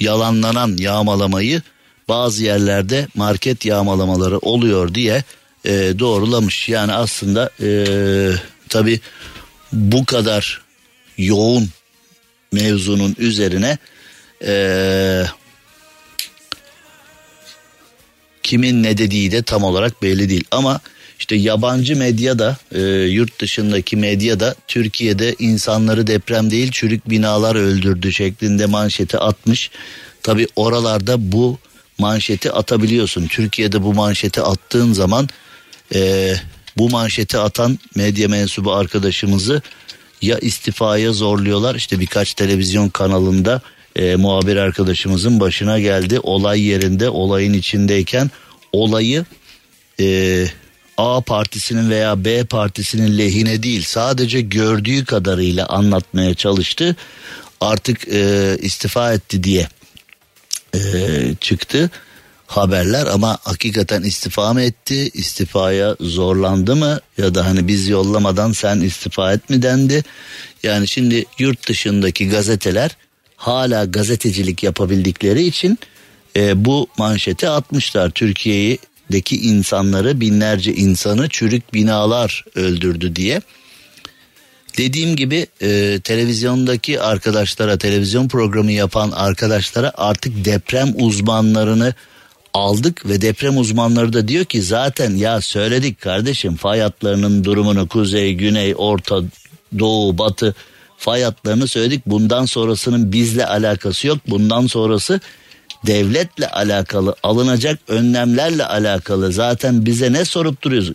yalanlanan yağmalamayı bazı yerlerde market yağmalamaları oluyor diye e, doğrulamış. Yani aslında e, tabi bu kadar yoğun mevzunun üzerine e, kimin ne dediği de tam olarak belli değil. Ama işte yabancı medyada e, yurt dışındaki medyada Türkiye'de insanları deprem değil çürük binalar öldürdü şeklinde manşeti atmış. Tabi oralarda bu manşeti atabiliyorsun. Türkiye'de bu manşeti attığın zaman e, bu manşeti atan medya mensubu arkadaşımızı ya istifaya zorluyorlar. İşte birkaç televizyon kanalında e, muhabir arkadaşımızın başına geldi. Olay yerinde olayın içindeyken olayı e, A partisinin veya B partisinin lehine değil sadece gördüğü kadarıyla anlatmaya çalıştı. Artık e, istifa etti diye e, çıktı haberler ama hakikaten istifa mı etti istifaya zorlandı mı ya da hani biz yollamadan sen istifa et mi dendi yani şimdi yurt dışındaki gazeteler hala gazetecilik yapabildikleri için e, bu manşeti atmışlar Türkiye'deki insanları binlerce insanı çürük binalar öldürdü diye. Dediğim gibi e, televizyondaki arkadaşlara televizyon programı yapan arkadaşlara artık deprem uzmanlarını aldık ve deprem uzmanları da diyor ki zaten ya söyledik kardeşim fay hatlarının durumunu kuzey, güney, orta, doğu, batı fay hatlarını söyledik. Bundan sonrasının bizle alakası yok. Bundan sonrası devletle alakalı alınacak önlemlerle alakalı zaten bize ne sorup duruyoruz?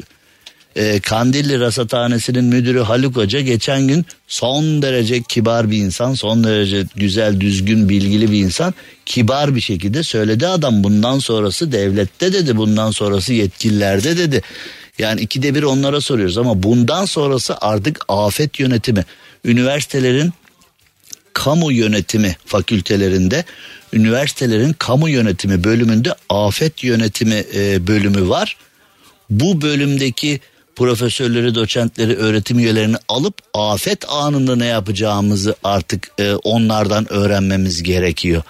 Ee, Kandilli Rasathanesi'nin müdürü Haluk Hoca geçen gün son derece kibar bir insan, son derece güzel, düzgün, bilgili bir insan kibar bir şekilde söyledi adam bundan sonrası devlette dedi, bundan sonrası yetkililerde dedi. Yani ikide bir onlara soruyoruz ama bundan sonrası artık afet yönetimi. Üniversitelerin kamu yönetimi fakültelerinde üniversitelerin kamu yönetimi bölümünde afet yönetimi e, bölümü var. Bu bölümdeki profesörleri, doçentleri, öğretim üyelerini alıp afet anında ne yapacağımızı artık e, onlardan öğrenmemiz gerekiyor.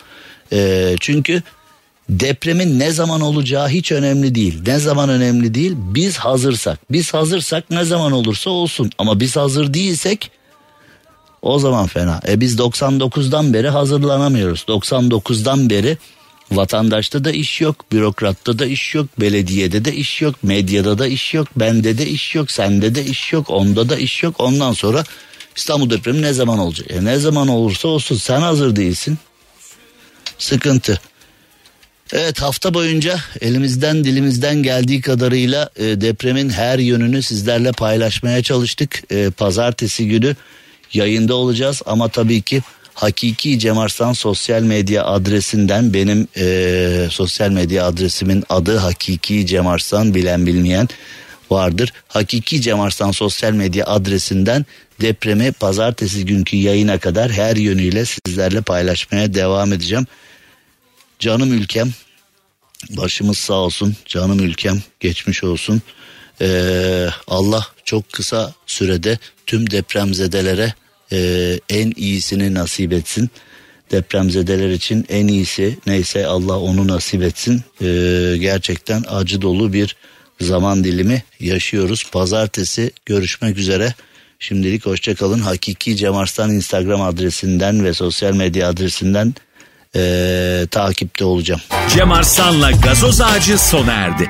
E, çünkü depremin ne zaman olacağı hiç önemli değil. Ne zaman önemli değil? Biz hazırsak. Biz hazırsak ne zaman olursa olsun. Ama biz hazır değilsek O zaman fena. E biz 99'dan beri hazırlanamıyoruz. 99'dan beri vatandaşta da iş yok, bürokratta da iş yok, belediyede de iş yok, medyada da iş yok, bende de iş yok, sende de iş yok, onda da iş yok. Ondan sonra İstanbul depremi ne zaman olacak? E ne zaman olursa olsun sen hazır değilsin. Sıkıntı. Evet hafta boyunca elimizden dilimizden geldiği kadarıyla e, depremin her yönünü sizlerle paylaşmaya çalıştık. E, pazartesi günü yayında olacağız ama tabii ki Hakiki Cem Arslan sosyal medya adresinden benim e, sosyal medya adresimin adı Hakiki Cem Arslan bilen bilmeyen vardır. Hakiki Cem Arslan sosyal medya adresinden depremi pazartesi günkü yayına kadar her yönüyle sizlerle paylaşmaya devam edeceğim. Canım ülkem başımız sağ olsun canım ülkem geçmiş olsun. Ee, Allah çok kısa sürede tüm depremzedelere e, en iyisini nasip etsin. Depremzedeler için en iyisi neyse Allah onu nasip etsin. Ee, gerçekten acı dolu bir zaman dilimi yaşıyoruz. Pazartesi görüşmek üzere. Şimdilik hoşçakalın. Hakiki Cem Arslan Instagram adresinden ve sosyal medya adresinden ee, takipte olacağım. Cem Arslan'la gazoz ağacı sona erdi.